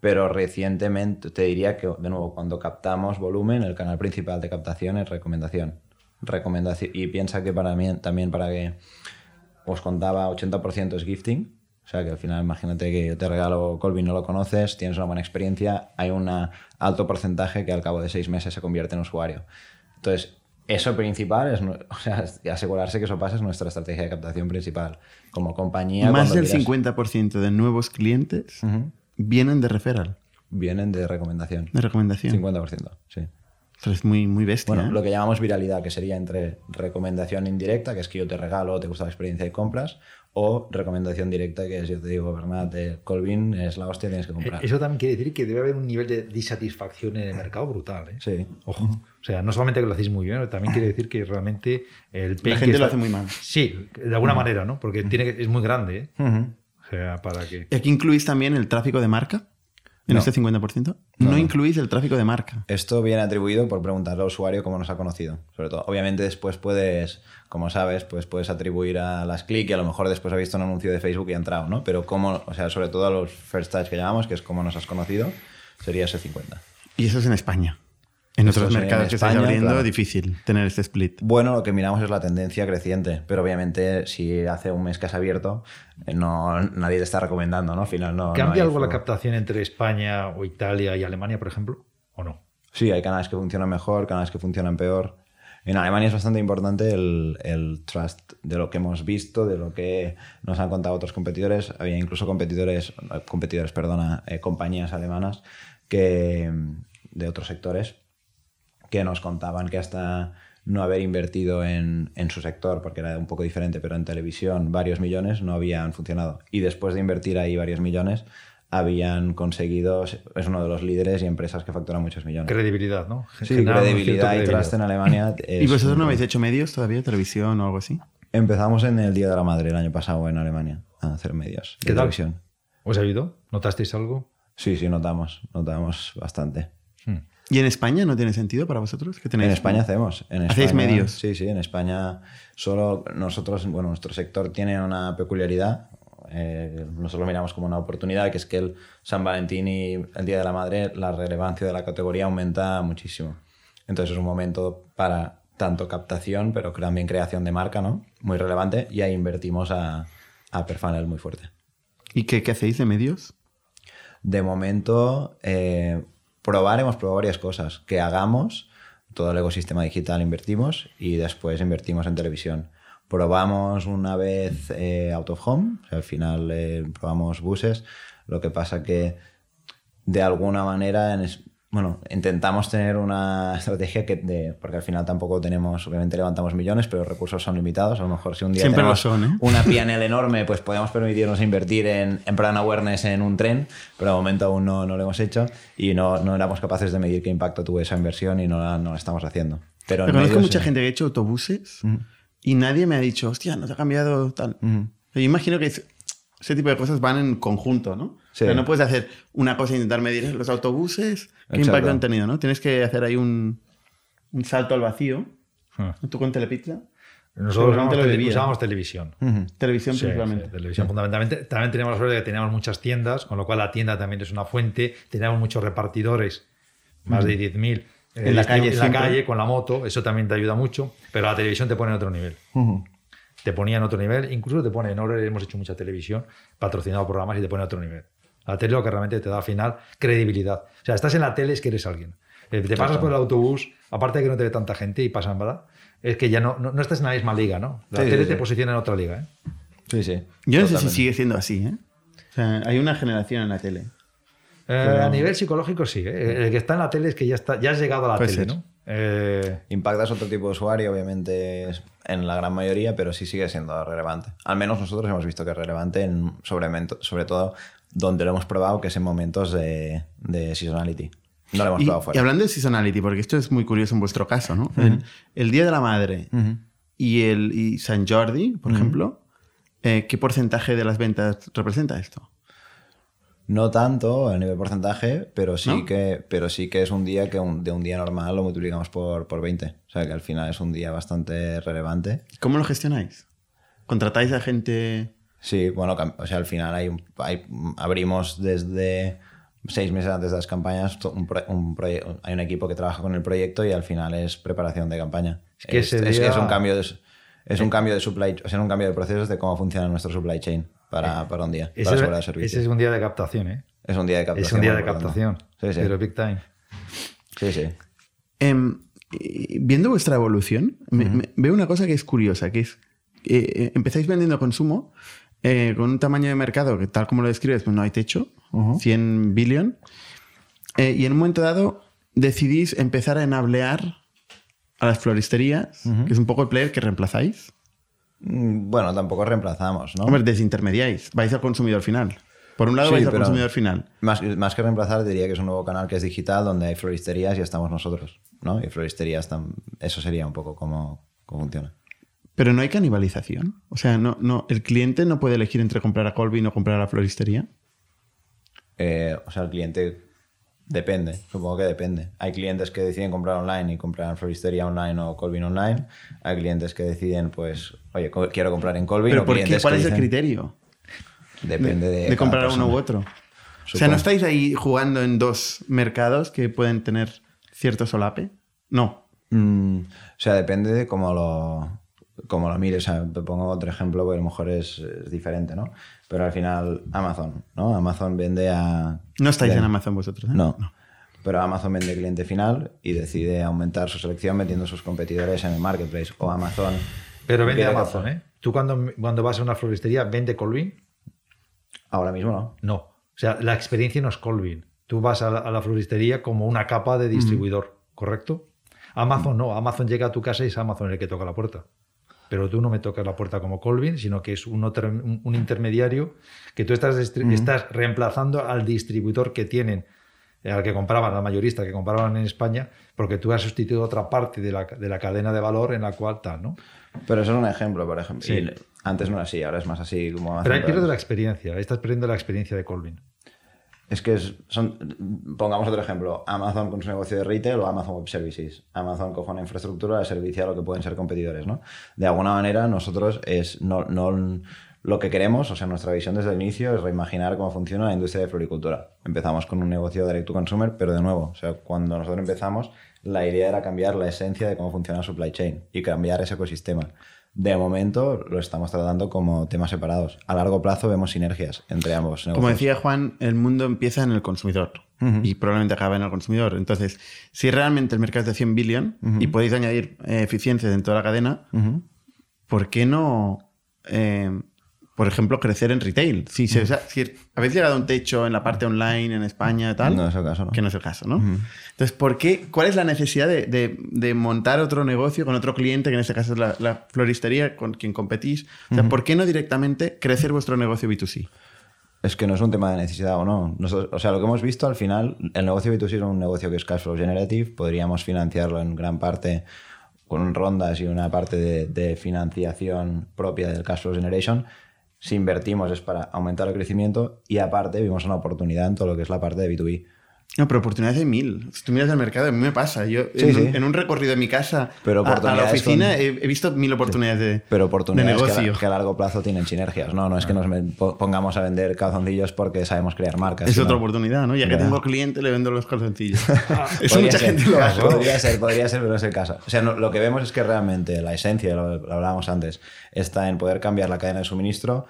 Pero recientemente te diría que, de nuevo, cuando captamos volumen, el canal principal de captación es recomendación. recomendación y piensa que para mí, también para que os contaba, 80% es gifting. O sea que al final, imagínate que yo te regalo Colvin, no lo conoces, tienes una buena experiencia, hay un alto porcentaje que al cabo de seis meses se convierte en usuario. Entonces, eso principal es, o sea, asegurarse que eso pasa es nuestra estrategia de captación principal. Como compañía. Más del miras- 50% de nuevos clientes vienen de referral, vienen de recomendación. de recomendación. 50%, sí. Es muy, muy bestia. Bueno, ¿eh? lo que llamamos viralidad, que sería entre recomendación indirecta, que es que yo te regalo, te gusta la experiencia de compras, o recomendación directa, que es yo te digo, Bernat, eh, Colvin es la hostia, tienes que comprar. Eso también quiere decir que debe haber un nivel de disatisfacción en el mercado brutal. ¿eh? Sí. Ojo. O sea, no solamente que lo hacéis muy bien, también quiere decir que realmente el pain La que gente lo hace muy mal. Sí, de alguna manera, ¿no? Porque tiene que- es muy grande. ¿eh? O sea, para que. ¿Y aquí incluís también el tráfico de marca? ¿En No. este 50%? No, incluís el tráfico de marca. Esto viene atribuido por preguntarle al usuario cómo nos ha conocido. Sobre todo, obviamente después puedes, como sabes, pues puedes atribuir a las clics y a lo mejor después ha visto un anuncio de Facebook y ha entrado, ¿no? Pero cómo, o sea, sobre todo a los first touch que llamamos, que es cómo nos has conocido, sería ese 50. Y eso es en España. En otros es en mercados que estáis España, abriendo, claro. difícil tener este split. Bueno, lo que miramos es la tendencia creciente, pero obviamente si hace un mes que has abierto, eh, no, nadie te está recomendando, ¿no? Al final no. no ¿Cambia hay algo la captación entre España o Italia y Alemania, por ejemplo? ¿O no? Sí, hay canales que funcionan mejor, canales que funcionan peor. En Alemania es bastante importante el, el trust de lo que hemos visto, de lo que nos han contado otros competidores. Había incluso competidores, competidores, perdona, eh, compañías alemanas que, de otros sectores que nos contaban que hasta no haber invertido en, en su sector, porque era un poco diferente, pero en televisión varios millones no habían funcionado. Y después de invertir ahí varios millones, habían conseguido, es uno de los líderes y empresas que facturan muchos millones. Credibilidad, ¿no? Sí, credibilidad y trust en Alemania. ¿Y vosotros no habéis hecho medios todavía, televisión o algo así? Empezamos en el Día de la Madre el año pasado en Alemania a hacer medios de ¿Qué tal? televisión. ¿Os ha ayudado? ¿Notasteis algo? Sí, sí, notamos, notamos bastante. ¿Y en España no tiene sentido para vosotros? ¿Qué tenéis? En España hacemos. En ¿Hacéis España- medios? Sí, sí, en España solo nosotros, bueno, nuestro sector tiene una peculiaridad. eh, nosotros lo miramos como una oportunidad, que es que el San Valentín y el Día de la Madre, la relevancia de la categoría aumenta muchísimo. Entonces es un momento para tanto captación, pero también creación de marca, ¿no? Muy relevante y ahí invertimos a, a Perfunnel muy fuerte. ¿Y qué, qué hacéis de medios? De momento, eh, probar, varias cosas. Que hagamos, todo el ecosistema digital invertimos y después invertimos en televisión. Probamos una vez eh, out of home, al final eh, probamos buses, lo que pasa que de alguna manera en bueno, intentamos tener una estrategia que, de, porque al final tampoco tenemos, obviamente levantamos millones, pero los recursos son limitados. A lo mejor si un día Siempre tenemos son, ¿eh? una PNL enorme, pues podemos permitirnos invertir en, en brand awareness en un tren, pero de momento aún no, no lo hemos hecho y no, no éramos capaces de medir qué impacto tuvo esa inversión y no la, no la estamos haciendo. Pero conozco mucha eh, gente que ha hecho autobuses y nadie me ha dicho, hostia, no te ha cambiado tal. Yo imagino que es- ese tipo de cosas van en conjunto, ¿no? Sí. O sea, no puedes hacer una cosa e intentar medir los autobuses, qué Exacto. impacto han tenido, ¿no? Tienes que hacer ahí un, un salto al vacío. Ah. Tú con Telepizza, Nosotros usábamos, tele- televisión. televisión Sí, principalmente. sí, televisión fundamentalmente. También teníamos la suerte de que teníamos muchas tiendas, con lo cual la tienda también es una fuente. Teníamos muchos repartidores, más de 10.000. eh, En la calle En la siempre. calle, con la moto, eso también te ayuda mucho. Pero la televisión te pone en otro nivel. Te ponía en otro nivel, incluso te pone, en ahora hemos hecho mucha televisión, patrocinado programas y te pone en otro nivel. La tele lo que realmente te da al final credibilidad. O sea, estás en la tele es que eres alguien. Eh, Te pasas por el autobús, aparte de que no te ve tanta gente y pasan, ¿verdad? Es que ya no, no, no estás en la misma liga, ¿no? La Sí, tele sí. te posiciona en otra liga, ¿eh? Sí, sí. Yo no sé si sigue siendo así, ¿eh? O sea, hay una generación en la tele. Eh, A nivel psicológico sí. ¿eh? El que está en la tele es que ya, está, ya has llegado a la Puede tele, ser. ¿no? Eh, Impactas otro tipo de usuario, obviamente, en la gran mayoría, pero sí sigue siendo relevante. Al menos nosotros hemos visto que es relevante, en, sobre, todo donde lo hemos probado, que es en momentos de, de seasonality. No lo hemos Y, probado y fuera. hablando de seasonality, porque esto es muy curioso en vuestro caso, ¿no? el, el Día de la Madre y, el, y San Jordi, por ejemplo, eh, ¿qué porcentaje de las ventas representa esto? No tanto a nivel porcentaje, pero sí, ¿No? que, pero sí que es un día que un- de un día normal lo multiplicamos por, por 20. O sea que al final es un día bastante relevante. ¿Cómo lo gestionáis? ¿Contratáis a gente...? Sí, bueno, o sea, al final hay, hay- abrimos desde seis meses antes de las campañas, un pro- un proye- hay un equipo que trabaja con el proyecto y al final es preparación de campaña. Es que ese es, día- es un cambio de, es un cambio de supply, o sea, un cambio de procesos de cómo funciona nuestro supply chain para, para un día, ese, para asegurar el servicio. ese es un día de captación, ¿eh? Es un día de captación. Es un día de captación. Sí, sí. Pero big time. sí, sí. Em, viendo vuestra evolución, me- me- veo una cosa que es curiosa, que es, eh, empezáis vendiendo consumo eh, con un tamaño de mercado que tal como lo describes, pues no hay techo, 100 billion, eh, y en un momento dado decidís empezar a enablear a las floristerías, que es un poco el player que reemplazáis. Mm, Bueno, tampoco reemplazamos, ¿no? Hombre, desintermediáis, vais al consumidor final. Por un lado Sí, vais al consumidor final. Más, más que reemplazar, diría que es un nuevo canal que es digital, donde hay floristerías y estamos nosotros, ¿no? Y floristerías, tam- eso sería un poco cómo, cómo funciona. Pero no hay canibalización. O sea, no, no, el cliente no puede elegir entre comprar a Colvin o comprar a la floristería. Eh, o sea, el cliente depende, supongo que depende. Hay clientes que deciden comprar online y comprar floristería online o Colvin online. Hay clientes que deciden, pues, oye, co- quiero comprar en Colvin. ¿Pero o por qué? ¿Cuál es el criterio? Depende de. de comprar uno u otro. O sea. ¿no estáis ahí jugando en dos mercados que pueden tener cierto solape? No. Mm, o sea, depende de cómo lo, cómo lo mires. O sea, te pongo otro ejemplo, porque a lo mejor es, es diferente, ¿no? Pero al final, Amazon, ¿no? Amazon vende a... No estáis en Amazon vosotros. ¿eh? No. Pero Amazon vende cliente final y decide aumentar su selección metiendo sus competidores en el marketplace. O Amazon. Pero vende Amazon, ¿eh? Tú cuando, cuando vas a una floristería, ¿vende Colvin? Ahora mismo no. No. O sea, la experiencia no es Colvin. Tú vas a la, a la floristería como una capa de distribuidor, ¿correcto? Amazon no. Amazon llega a tu casa y es Amazon el que toca la puerta. Pero tú no me tocas la puerta como Colvin, sino que es un, otro- un- un intermediario que tú estás, estás reemplazando al distribuidor que tienen, eh, al que compraban, al mayorista que compraban en España, porque tú has sustituido otra parte de la, de la cadena de valor en la cual tal, ¿no? Pero eso es un ejemplo, por ejemplo. Sí. Y antes no era así, ahora es más así como. Pero ahí pierdes la experiencia, estás perdiendo la experiencia de Colvin. Es que son, pongamos otro ejemplo, Amazon con su negocio de retail o Amazon Web Services. Amazon coge una infraestructura de servicio a lo que pueden ser competidores, ¿no? De alguna manera nosotros es no, no lo que queremos, o sea, nuestra visión desde el inicio es reimaginar cómo funciona la industria de floricultura. Empezamos con un negocio direct to consumer, pero de nuevo, o sea, cuando nosotros empezamos, la idea era cambiar la esencia de cómo funciona la supply chain y cambiar ese ecosistema. De momento lo estamos tratando como temas separados. A largo plazo vemos sinergias entre ambos negocios. Como decía Juan, el mundo empieza en el consumidor y probablemente acaba en el consumidor. Entonces, si realmente el mercado es de 100 billion y podéis añadir eh, eficiencias en toda la cadena, ¿por qué no, eh, por ejemplo, crecer en retail? Si, se- o sea, si habéis llegado a un techo en la parte online en España y tal, No es el caso, ¿no? que no es el caso, ¿no? Entonces, ¿por qué, ¿cuál es la necesidad de, de- de montar otro negocio con otro cliente, que en este caso es la, la floristería con quien competís? O sea, ¿por qué no directamente crecer vuestro negocio B2C? Es que no es un tema de necesidad o no. Nosotros- o sea, lo que hemos visto al final, el negocio B2C es un negocio que es cash flow generative. Podríamos financiarlo en gran parte con rondas y una parte de, de financiación propia del cash flow generation. Si invertimos es para aumentar el crecimiento y aparte vimos una oportunidad en todo lo que es la parte de B2B. No, pero oportunidades hay mil. Si tú miras el mercado, a mí me pasa. Yo Sí, en, sí. Un, en un recorrido de mi casa Pero a- a, la oficina con- he, he visto mil oportunidades de, Pero de oportunidades que a, negocio. que a largo plazo tienen sinergias. No, no es que nos me- po- pongamos a vender calzoncillos porque sabemos crear marcas. es sino- otra oportunidad, ¿no? Ya que tengo cliente, le vendo los calzoncillos. Eso Podría mucha ser, gente lo hace. Podría ser, podría ser, pero no es el caso. O sea, no- lo que vemos es que realmente la esencia, lo, lo hablábamos antes, está en poder cambiar la cadena de suministro,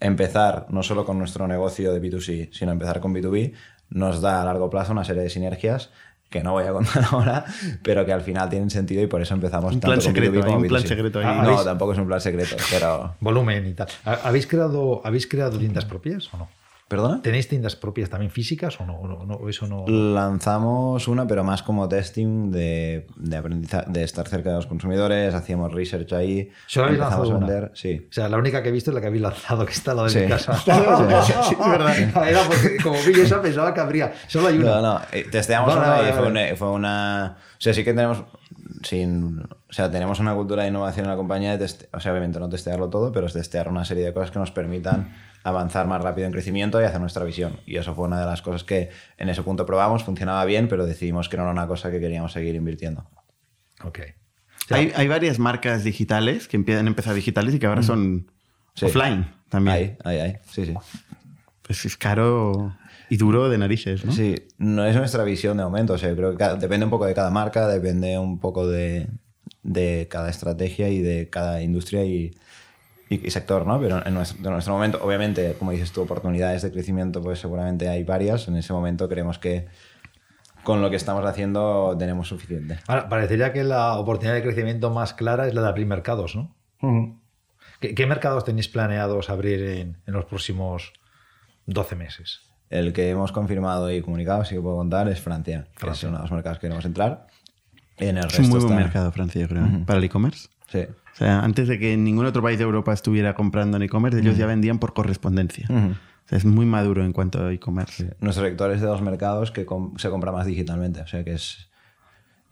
empezar no solo con nuestro negocio de B2C, sino empezar con B2B, nos da a largo plazo una serie de sinergias que no voy a contar ahora, pero que al final tienen sentido y por eso empezamos Un tanto plan con secreto, B2B como hay un plan B2C. secreto ahí. No, ¿Habéis- tampoco es un plan secreto, pero... Volumen y tal. ¿Ha- ¿Habéis creado, ¿habéis creado tiendas propias o no? ¿Perdona? ¿Tenéis tiendas propias también físicas o no? ¿O no, no- eso no? Lanzamos una, pero más como testing de, de aprendizaje, de estar cerca de los consumidores, hacíamos research ahí, ¿Solo habéis a lanzado una? vender, sí. O sea, la única que he visto es la que habéis lanzado, que está al lado de Sí. mi casa. Sí, es verdad. Era porque como vi eso pensaba que habría. Solo hay una. No, no, eh, testeamos Vale, una y fue una, fue una- O sea, sí que tenemos. Sin, o sea, tenemos una cultura de innovación en la compañía. De teste- o sea, obviamente no testearlo todo, pero es testear una serie de cosas que nos permitan avanzar más rápido en crecimiento y hacer nuestra visión. Y eso fue una de las cosas que en ese punto probamos, funcionaba bien, pero decidimos que no era una cosa que queríamos seguir invirtiendo. Ok. Hay, hay varias marcas digitales que empiezan a empezar digitales y que ahora son. Sí. offline también. Ahí, ahí, ahí. Sí, sí. Pues es caro y duro de narices, ¿no? Sí, no es nuestra visión de momento. O sea, creo que cada- depende un poco de cada marca, depende un poco de, de cada estrategia y de cada industria y, y- y sector, ¿no? Pero en nuestro, en nuestro momento, obviamente, como dices tú, oportunidades de crecimiento, pues seguramente hay varias. En ese momento creemos que con lo que estamos haciendo tenemos suficiente. Ahora, parecería que la oportunidad de crecimiento más clara es la de abrir mercados, ¿no? ¿Qué, qué mercados tenéis planeados abrir en, en los próximos 12 meses? El que hemos confirmado y comunicado, que puedo contar, es Francia, que es uno de los mercados que queremos entrar. En el Es un muy resto buen está- mercado Francia, yo creo, para el e-commerce. Sí. O sea, antes de que ningún otro país de Europa estuviera comprando en e-commerce, ellos ya vendían por correspondencia. O sea, es muy maduro en cuanto a e-commerce. Nuestro sector es de los mercados que com- se compra más digitalmente, o sea que es...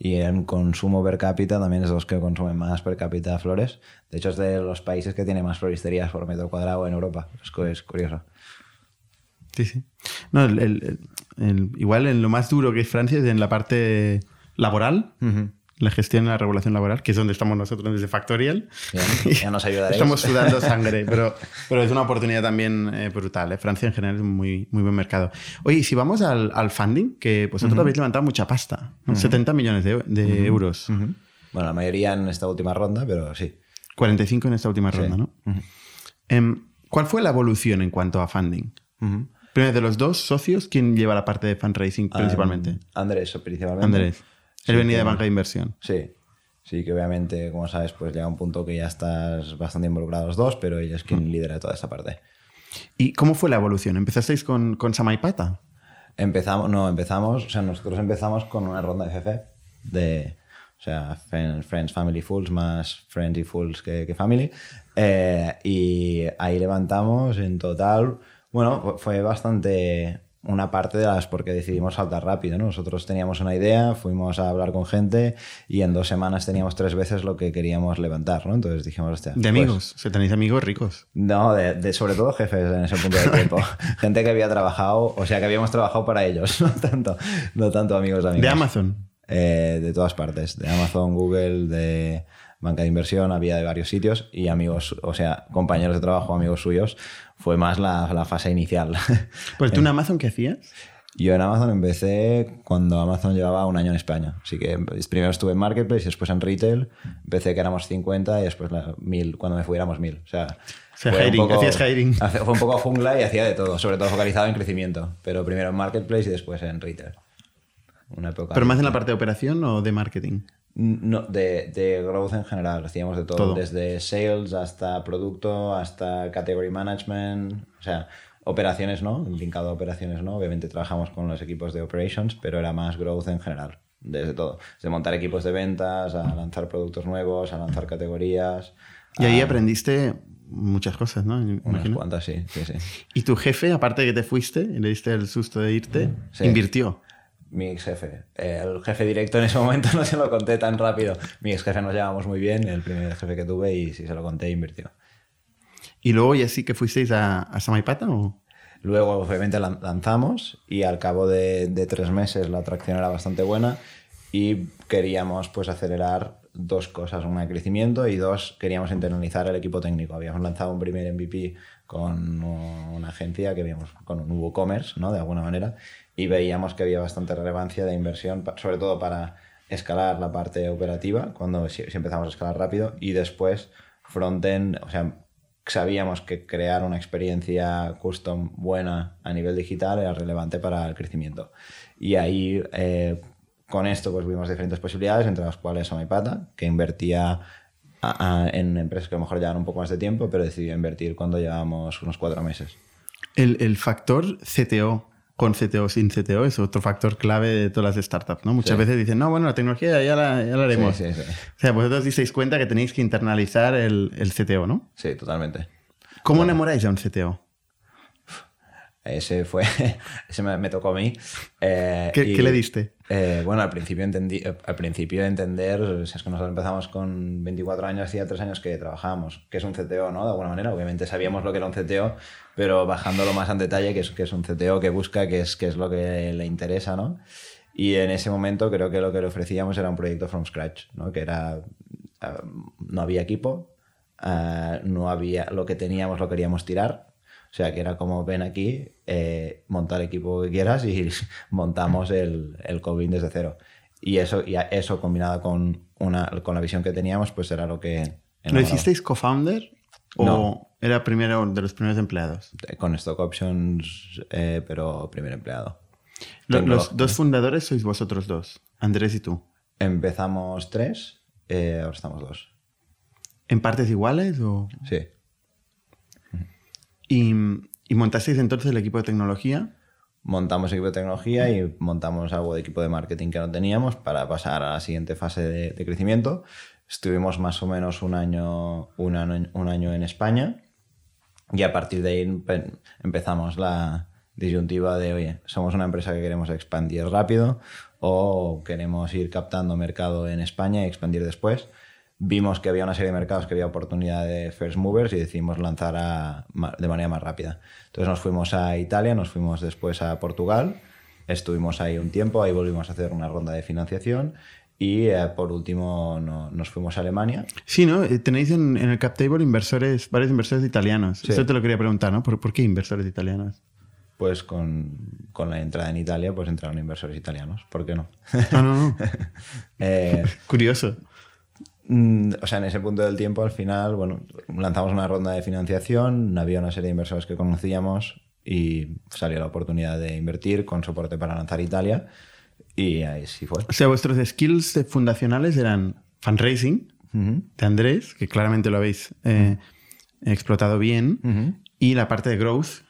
Y en consumo per cápita también es de los que consumen más per cápita flores. De hecho, es de los países que tiene más floristerías por metro cuadrado en Europa. Es, cu- es curioso. Sí, sí. No, el- el- el- el- igual en lo más duro que es Francia es en la parte laboral, la gestión y la regulación laboral, que es donde estamos nosotros desde Factorial. Bien, ya nos ayudaréis. Estamos sudando sangre, pero, pero es una oportunidad también eh, brutal. ¿eh? Francia en general es un muy, muy buen mercado. Oye, si vamos al, al funding, que vosotros habéis levantado mucha pasta, ¿no? 70 millones de, de euros, Bueno, la mayoría en esta última ronda, pero sí. 45 en esta última ronda, ¿no? Em, ¿Cuál fue la evolución en cuanto a funding? Primero, de los dos socios, ¿quién lleva la parte de fundraising principalmente? Ah, Andrés, principalmente. Andrés. Él venía de banca de inversión. Sí. Sí, que obviamente, como sabes, pues llega un punto que ya estás bastante involucrados los dos, pero ella es quien lidera toda esta parte. ¿Y cómo fue la evolución? ¿Empezasteis con, con Samaipata? Empezamos, no, empezamos, o sea, nosotros empezamos con una ronda de FF, de, o sea, Friends, Family Fools, más Friends y Fools que, que Family, eh, y ahí levantamos en total, bueno, fu- fue bastante una parte de las porque decidimos saltar rápido, ¿no? Nosotros teníamos una idea, fuimos a hablar con gente y en dos semanas teníamos tres veces lo que queríamos levantar, ¿no? Entonces dijimos, hostia, De pues- amigos. O sea, tenéis amigos ricos. no, de, de- sobre todo jefes en ese punto de tiempo. Gente que había trabajado, o sea, que habíamos trabajado para ellos, no tanto, no tanto amigos amigos. De Amazon. Eh, de todas partes, de Amazon, Google, de banca de inversión, había de varios sitios y amigos, o sea, compañeros de trabajo, amigos suyos, fue más la, la fase inicial. Pues tú en Amazon, ¿qué hacías? Yo en Amazon empecé cuando Amazon llevaba un año en España. Así que primero estuve en Marketplace y después en Retail. Empecé que éramos 50 y después la, 1000, cuando me fui éramos 1000. O sea, sea fue hiring, un poco, hacías hiring. Fue un poco jungla y hacía de todo, sobre todo focalizado en crecimiento. Pero primero en Marketplace y después en Retail. Una época ¿Pero más en la parte de operación o de marketing? No, de, de growth en general. Hacíamos de todo, todo, desde sales hasta producto, hasta category management. O sea, Operaciones no, linkado a operaciones no. Obviamente trabajamos con los equipos de operations, pero era más growth en general, desde todo. Desde montar equipos de ventas, a lanzar productos nuevos, a lanzar categorías. Y ahí aprendiste muchas cosas, ¿no? Unas cuantas, sí, sí, sí. ¿Y tu jefe, aparte de que te fuiste y le diste el susto de irte, invirtió? Mi ex jefe. El jefe directo en ese momento no se lo conté tan rápido. Mi ex jefe nos llevamos muy bien, el primer jefe que tuve, y si se lo conté, invirtió. ¿Y luego ya sí que fuisteis a, a Samaipata o...? Luego, obviamente, lanzamos y al cabo de, tres meses la atracción era bastante buena y queríamos pues acelerar dos cosas, una de crecimiento y dos, queríamos internalizar el equipo técnico. Habíamos lanzado un primer MVP con una agencia que habíamos, con un WooCommerce, ¿no? De alguna manera, y veíamos que había bastante relevancia de inversión, sobre todo para escalar la parte operativa, cuando si, empezamos a escalar rápido, y después frontend, o sea, sabíamos que crear una experiencia custom buena a nivel digital era relevante para el crecimiento. Y ahí, eh, con esto, pues vimos diferentes posibilidades, entre las cuales Samaipata, que invertía en empresas que a lo mejor llevan un poco más de tiempo, pero decidió invertir cuando llevábamos unos cuatro meses. El, el factor CTO con CTO sin CTO es otro factor clave de todas las startups, ¿no? Muchas veces dicen, no, bueno, la tecnología ya la, ya la haremos. Sí, sí, o sea, vosotros disteis cuenta que tenéis que internalizar el, el CTO, ¿no? Sí, totalmente. ¿Cómo enamoráis a un CTO? Ese fue, ese me, tocó a mí. Eh, ¿Qué, le diste? Eh, bueno, al principio, entendí, al principio de entender, es que nosotros empezamos con 24 años ya 3 años que trabajábamos, que es un CTO, ¿no? De alguna manera, obviamente sabíamos lo que era un CTO, pero bajándolo más en detalle, que es, que es un CTO que busca, que es, que es lo que le interesa, ¿no? Y en ese momento creo que lo que le ofrecíamos era un proyecto from scratch, ¿no? Que era, eh, no había equipo, no había, lo que teníamos lo queríamos tirar, o sea, que era como ven aquí, eh, monta el equipo que quieras y montamos el, el COVID desde cero. Y eso, y eso combinado con, una, con la visión que teníamos, pues era lo que... ¿Lo hicisteis co-founder o era primero de los primeros empleados? Con stock options, eh, pero primer empleado. los dos fundadores sois vosotros dos, Andrés y tú. Empezamos tres, eh, ahora estamos dos. ¿En partes iguales o...? Sí. ¿Y, montasteis entonces el equipo de tecnología? Montamos equipo de tecnología y montamos algo de equipo de marketing que no teníamos para pasar a la siguiente fase de, crecimiento. Estuvimos más o menos un año, un año, en España y a partir de ahí empezamos la disyuntiva de, oye, somos una empresa que queremos expandir rápido o queremos ir captando mercado en España y expandir después vimos que había una serie de mercados que había oportunidad de first movers y decidimos lanzar de manera más rápida. Entonces nos fuimos a Italia, nos fuimos después a Portugal, estuvimos ahí un tiempo, ahí volvimos a hacer una ronda de financiación y eh, por último nos fuimos a Alemania. Sí, ¿no? Eh, tenéis en, el cap table inversores, varios inversores italianos. Eso te lo quería preguntar, ¿no? ¿Por, qué inversores italianos? Pues con, con, la entrada en Italia, pues entraron inversores italianos. ¿Por qué no? No, no, no. Eh, Curioso. Mm, o sea, en ese punto del tiempo, al final, bueno, lanzamos una ronda de financiación, había una serie de inversores que conocíamos y salió la oportunidad de invertir con soporte para lanzar Italia y ahí sí fue. O sea, vuestros skills fundacionales eran fundraising de Andrés, que claramente lo habéis eh, explotado bien, y la parte de growth,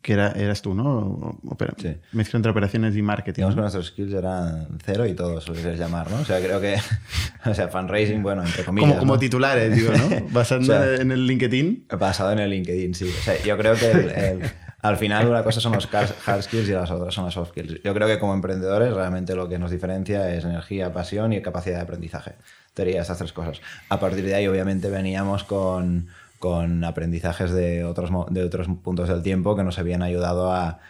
que era, eras tú, ¿no? sí. Mezcla entre operaciones y marketing. Digamos que nuestros skills eran cero y todo, lo quieres llamar, ¿no? O sea, creo que, o sea, fundraising, bueno, entre comillas. Como, como titulares, digo, ¿no? Basado en el LinkedIn. Basado en el LinkedIn, sí. O sea, yo creo que al final una cosa son los hard skills y las otras son las soft skills. Yo creo que como emprendedores realmente lo que nos diferencia es energía, pasión y capacidad de aprendizaje. Tenías esas tres cosas. A partir de ahí, obviamente, veníamos con con aprendizajes de otros, de otros puntos del tiempo que nos habían ayudado a,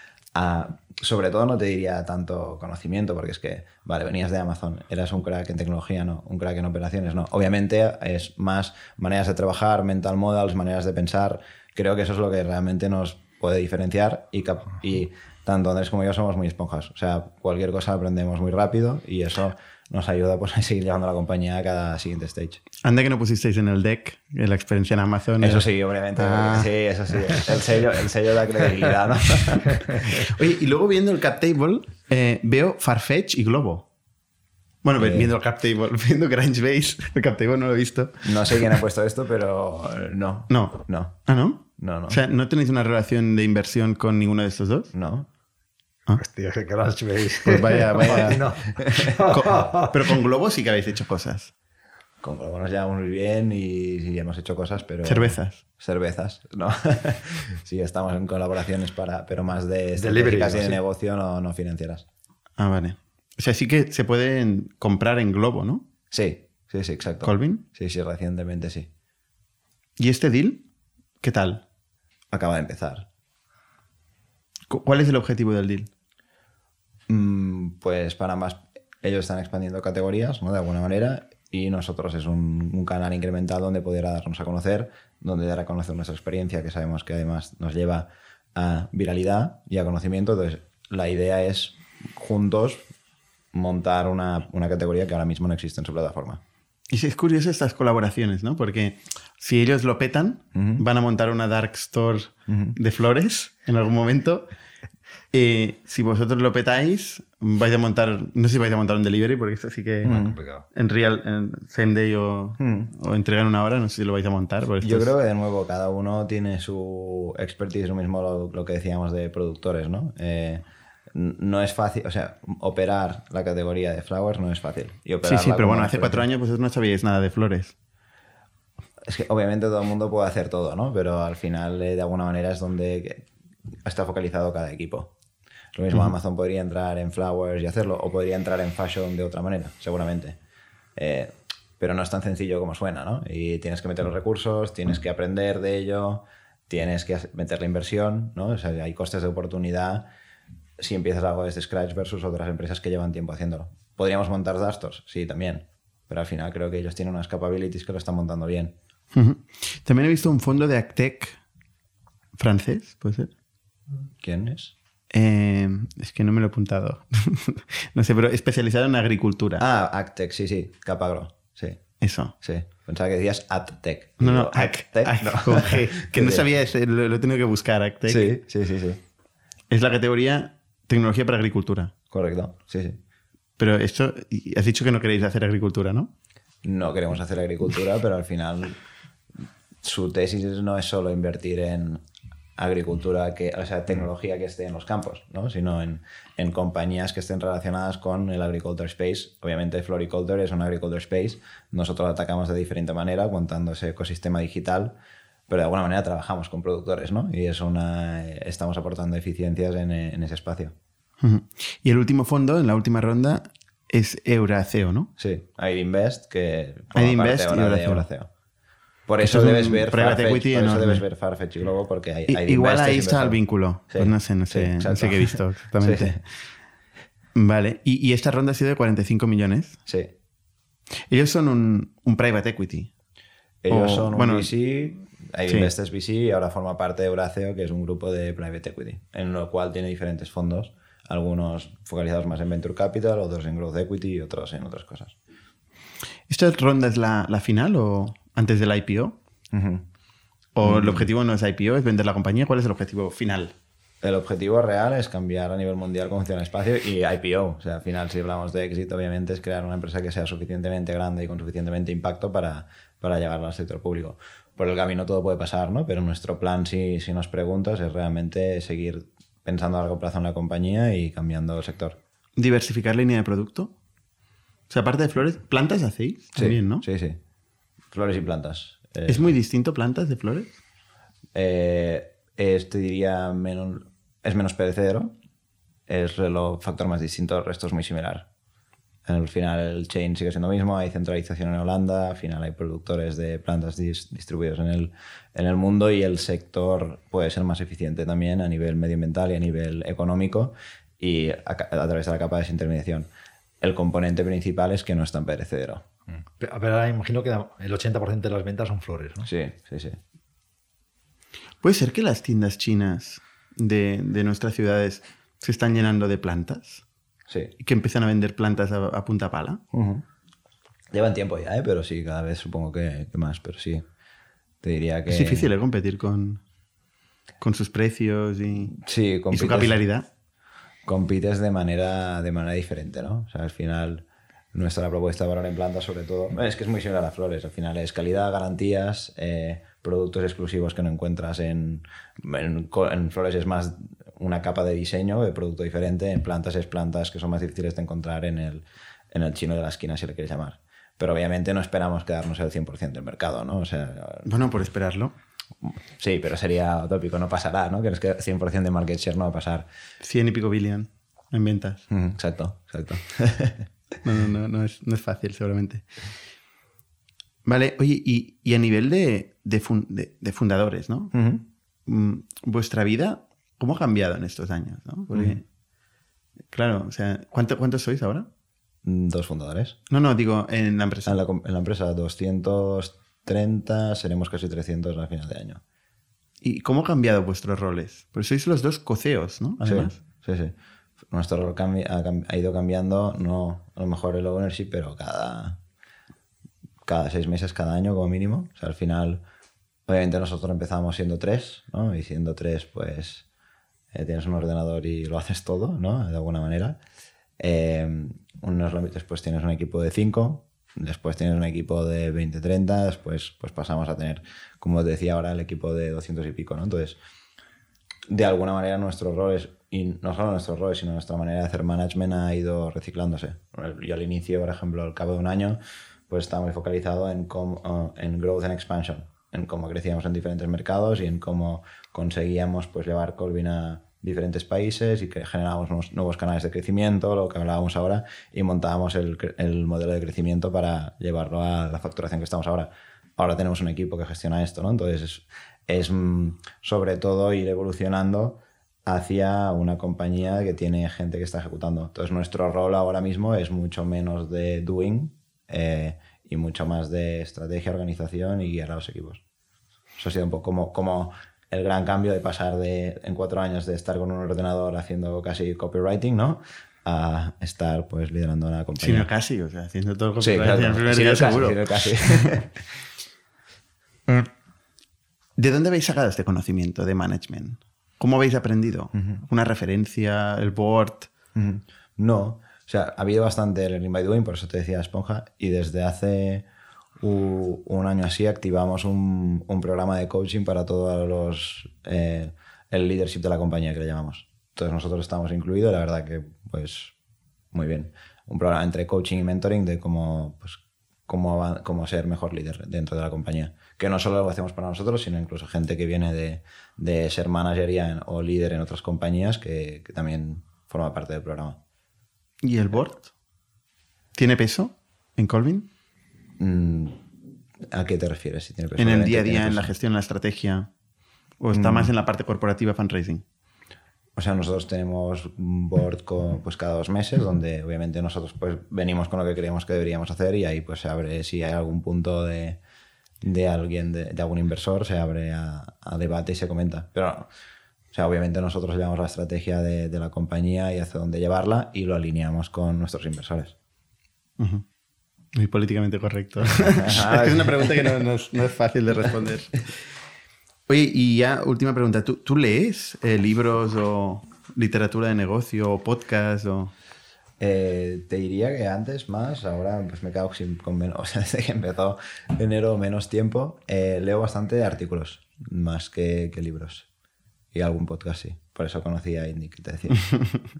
sobre todo no te diría tanto conocimiento, porque es que, vale, venías de Amazon, eras un crack en tecnología, no, un crack en operaciones, no. Obviamente es más maneras de trabajar, mental models, maneras de pensar. Creo que eso es lo que realmente nos puede diferenciar y, y tanto Andrés como yo somos muy esponjas. O sea, cualquier cosa aprendemos muy rápido y eso nos ayuda pues, a seguir llevando la compañía a cada siguiente stage. Anda que no pusisteis en el deck en la experiencia en Amazon. Eso sí, obviamente. Ah. Sí, eso sí. El sello, el sello de la credibilidad, ¿no? Oye, y luego viendo el cap table, eh, veo Farfetch y Globo. Bueno, Eh. viendo el cap table, viendo Crunchbase, el cap table no lo he visto. No sé quién ha puesto esto, pero eh, no. No. No. Ah, ¿no? No, no. O sea, ¿no tenéis una relación de inversión con ninguno de estos dos? No. Hostia, qué crash veis. Pues vaya, vaya. No. Pero con Globo sí que habéis hecho cosas. Con Globo nos llevamos muy bien y, y hemos hecho cosas, pero... Cervezas. Cervezas, no. sí, estamos en colaboraciones para, pero más de Delivery, de negocio, no, no financieras. Ah, vale. O sea, sí que se pueden comprar en Globo, ¿no? Sí, sí, sí, exacto. Colvin. Sí, sí, recientemente sí. ¿Y este deal? ¿Qué tal? Acaba de empezar. Cu- ¿Cuál es el objetivo del deal? Mm, Pues para más, ellos están expandiendo categorías, ¿no? De alguna manera, y nosotros es un, un canal incremental donde poder darnos a conocer, donde dar a conocer nuestra experiencia, que sabemos que además nos lleva a viralidad y a conocimiento. Entonces, la idea es juntos montar una, una categoría que ahora mismo no existe en su plataforma. Y sí, es curioso estas colaboraciones, ¿no? Porque si ellos lo petan, van a montar una dark store de flores en algún momento. Eh, si vosotros lo petáis, vais a montar, no sé si vais a montar un delivery, porque esto sí que. Complicado. en real, en same day o, Mm. o entrega en una hora, no sé si lo vais a montar. Yo es- creo que de nuevo cada uno tiene su expertise, lo mismo lo, lo que decíamos de productores, ¿no? Eh, no es fácil, o sea, operar la categoría de flowers no es fácil. Y Sí, sí, pero bueno, hace cuatro años vosotros no sabíais nada de flores. Es que obviamente todo el mundo puede hacer todo, ¿no? Pero al final, eh, de alguna manera, es donde está focalizado cada equipo. Lo mismo Amazon podría entrar en flowers y hacerlo, o podría entrar en fashion de otra manera, seguramente. Eh, pero no es tan sencillo como suena, ¿no? Y tienes que meter los recursos, tienes que aprender de ello, tienes que meter la inversión, ¿no? O sea, hay costes de oportunidad si empiezas algo desde scratch versus otras empresas que llevan tiempo haciéndolo. ¿Podríamos montar Dastors? Sí, también. Pero al final creo que ellos tienen unas capabilities que lo están montando bien. También he visto un fondo de Actec francés, ¿puede ser? ¿Quién es? Eh, es que no me lo he apuntado. no sé, pero especializado en agricultura. Ah, Actec, sí, sí, Capagro. Sí, Eso. sí. Pensaba que decías Adtec. No, no, Actec, Ac, no. que no sabía, ese, lo, lo he tenido que buscar, Actec. Sí, sí, sí, sí. Es la categoría tecnología para agricultura. Correcto, sí, sí. Pero esto, has dicho que no queréis hacer agricultura, ¿no? No queremos hacer agricultura, pero al final su tesis no es solo invertir en agricultura, que, o sea, tecnología que esté en los campos, ¿no? sino en, en compañías que estén relacionadas con el agriculture space. Obviamente Floriculture es un agriculture space. Nosotros lo atacamos de diferente manera, contando ese ecosistema digital, pero de alguna manera trabajamos con productores, ¿no? Y es una, estamos aportando eficiencias en, en ese espacio. Y el último fondo, en la última ronda, es Euraceo, ¿no? Sí, ID Invest, que forma Invest y de Euraceo. Por eso es debes ver private Farfetch, equity por eso debes ver Farfetch y Globo porque hay, ID igual ahí es está el vínculo. Sí, Pues no sé, no sí, sé, no sé qué he visto exactamente. Vale. Y, y esta ronda ha sido de 45 millones. sí. Ellos son un, un private equity. Ellos O, son un bueno, VC, ID sí. Invest es VC y ahora forma parte de Euraceo, que es un grupo de private equity, en lo cual tiene diferentes fondos, algunos focalizados más en venture capital, otros en growth equity y otros en otras cosas. ¿Esta ronda es la, la final o antes del IPO? ¿O el objetivo no es IPO, es vender la compañía? ¿Cuál es el objetivo final? El objetivo real es cambiar a nivel mundial cómo funciona el espacio y IPO. O sea, al final, si hablamos de éxito, obviamente es crear una empresa que sea suficientemente grande y con suficientemente impacto para, para llevarla al sector público. Por el camino todo puede pasar, ¿no? Pero nuestro plan, si, si nos preguntas, es realmente seguir pensando a largo plazo en la compañía y cambiando el sector. ¿Diversificar línea de producto? O sea, aparte de flores, ¿plantas hacéis? También, ¿no? Sí, sí. Flores y plantas. Eh, ¿Es muy distinto plantas de flores? Eh, es, te diría, menos, es menos perecedero. Es el factor más distinto, el resto es muy similar. Al final el chain sigue siendo lo mismo, hay centralización en Holanda, al final hay productores de plantas dis- distribuidos en el, en el mundo y el sector puede ser más eficiente también a nivel medioambiental y a nivel económico y a, a través de la capa de desintermediación. El componente principal es que no es tan perecedero. Pero, pero ahora imagino que el 80% de las ventas son flores, ¿no? Sí, sí, sí. Puede ser que las tiendas chinas de, de nuestras ciudades se están llenando de plantas Sí. y que empiezan a vender plantas a, a punta pala. Llevan tiempo ya, ¿eh? pero sí, cada vez supongo que, que más, pero sí. Te diría que... Es difícil ¿eh? competir con, con sus precios y, Sí, y su capilaridad. compites de manera, de manera diferente, ¿no? O sea, al final, nuestra propuesta de valor en plantas, sobre todo, es que es muy similar a flores. Al final es calidad, garantías, eh, productos exclusivos que no encuentras en, en, en flores es más una capa de diseño, de producto diferente. En plantas es plantas que son más difíciles de encontrar en el, en el chino de la esquina, si le quieres llamar. Pero obviamente no esperamos quedarnos el 100% del mercado, ¿no? O sea, Bueno, por esperarlo. sí, pero sería utópico, no pasará, ¿no? Que es que 100% de market share no va a pasar. 100 y pico billion en ventas. Ujú, Exacto, exacto. No, no, no, no es, no es fácil, seguramente. Vale, oye, y, y a nivel de, de, fun- de- de fundadores, ¿no? Mm, Vuestra vida, ¿cómo ha cambiado en estos años? ¿no? Porque, claro, o sea, ¿cuánto- ¿cuántos sois ahora? Mm, Dos fundadores. No, no, digo, en la empresa. En la, en la empresa 230, seremos casi 300 al final de año. ¿Y cómo ha cambiado vuestros roles? Pues sois los dos coceos, ¿no? Además. Sí, sí, sí. Nuestro rol ha, ha ido cambiando, no a lo mejor el ownership, pero cada, cada seis meses, cada año como mínimo. O sea, al final, obviamente nosotros empezamos siendo tres, ¿no? Y siendo tres, pues eh, tienes un ordenador y lo haces todo, ¿no? De alguna manera. Eh, unos, después tienes un equipo de cinco, después tienes un equipo de 20-30, después pues pasamos a tener, como os decía ahora, el equipo de 200 y pico, ¿no? Entonces, de alguna manera nuestros roles, y no solo nuestros roles, sino nuestra manera de hacer management ha ido reciclándose. Yo al inicio, por ejemplo, al cabo de un año, pues estaba muy focalizado en, cómo, eh, en growth and expansion, en cómo crecíamos en diferentes mercados y en cómo conseguíamos pues, llevar Colvin a diferentes países y que generábamos nuevos, canales de crecimiento, lo que hablábamos ahora, y montábamos el, el modelo de crecimiento para llevarlo a la facturación que estamos ahora. Ahora tenemos un equipo que gestiona esto, ¿no? Entonces es, mm, sobre todo ir evolucionando hacia una compañía que tiene gente que está ejecutando. Entonces nuestro rol ahora mismo es mucho menos de doing eh, y mucho más de estrategia, organización y guiar a los equipos. Eso ha sido un poco como, como el gran cambio de pasar de, en cuatro años de estar con un ordenador haciendo casi copywriting, ¿no? A estar pues liderando una compañía. no casi, o sea, haciendo todo el Sí, copyright claro. el primer Sí, día seguro. sí, casi. ¿De dónde habéis sacado este conocimiento de management? ¿Cómo habéis aprendido? ¿Una referencia? ¿El board? No, o sea, ha habido bastante learning by doing, por eso te decía esponja, y desde hace u- un año así activamos un, un programa de coaching para todos los eh, el leadership de la compañía que le llamamos. Entonces nosotros estamos incluidos, la verdad que pues muy bien. Un programa entre coaching y mentoring de cómo, pues, cómo, cómo ser mejor líder dentro de la compañía. Que no solo lo hacemos para nosotros, sino incluso gente que viene de, de ser manager en- o líder en otras compañías que, que también forma parte del programa. ¿Y el board? ¿Tiene peso en Colvin? Mm, ¿A qué te refieres? Si tiene peso? en el día a día, en la gestión, en la estrategia. ¿O está más en la parte corporativa fundraising? O sea, nosotros tenemos un board co- pues cada dos meses donde obviamente nosotros pues venimos con lo que creemos que deberíamos hacer y ahí pues se abre si hay algún punto de, de alguien, de, de algún inversor, se abre a, a debate y se comenta. Pero, o sea, obviamente nosotros llevamos la estrategia de, de la compañía y hacia dónde llevarla y lo alineamos con nuestros inversores. Muy políticamente correcto. es una pregunta que no, no es, no es fácil de responder. Oye, y ya última pregunta. ¿Tú, tú lees eh, libros o literatura de negocio o podcast o...? Eh, te diría que antes más, ahora pues me quedo sin, con menos, o sea, desde que empezó enero menos tiempo, eh, leo bastante artículos más que, que libros y algún podcast, sí. Por eso conocí a Indy, que te decía.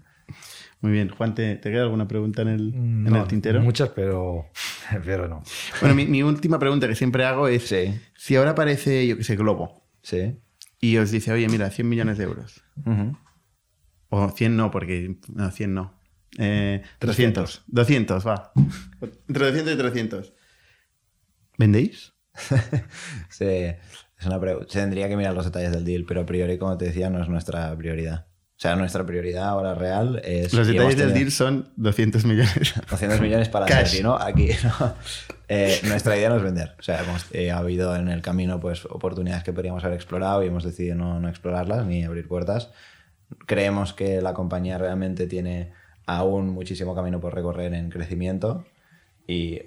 Muy bien. Juan, ¿te, te queda alguna pregunta en el, en el tintero? Muchas, pero, pero no. Bueno, mi, mi última pregunta que siempre hago es, Sí, si ahora aparece, yo qué sé, Globo, sí. y os dice, oye, mira, 100 millones de euros. O 100 no, porque... No, 100 no. Eh, 300. 200, va. Entre 200 y 300. ¿Vendéis? Sí, es una se tendría que mirar los detalles del deal, pero a priori, como te decía, no es nuestra prioridad. O sea, nuestra prioridad ahora real es... Los detalles del tenido- deal son 200 millones. 200 millones para Cash. ¿no? Aquí, ¿no? Eh, nuestra idea no es vender. O sea, hemos, eh, ha habido en el camino pues, oportunidades que podríamos haber explorado y hemos decidido no, no explorarlas ni abrir puertas. creemos que la compañía realmente tiene aún muchísimo camino por recorrer en crecimiento y,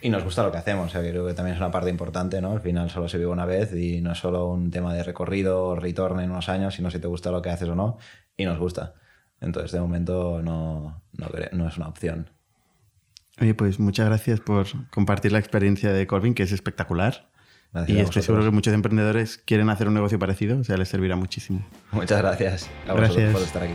y nos gusta lo que hacemos. O sea, creo que también es una parte importante, ¿no? Al final solo se vive una vez y no es solo un tema de recorrido o retorno en unos años, sino si te gusta lo que haces o no. Y nos gusta. Entonces, de momento no, no, es una opción. Oye, pues muchas gracias por compartir la experiencia de Colvin, que es espectacular. Gracias y estoy seguro que muchos emprendedores quieren hacer un negocio parecido, o sea, les servirá muchísimo. Muchas gracias a vosotros Gracias. por estar aquí.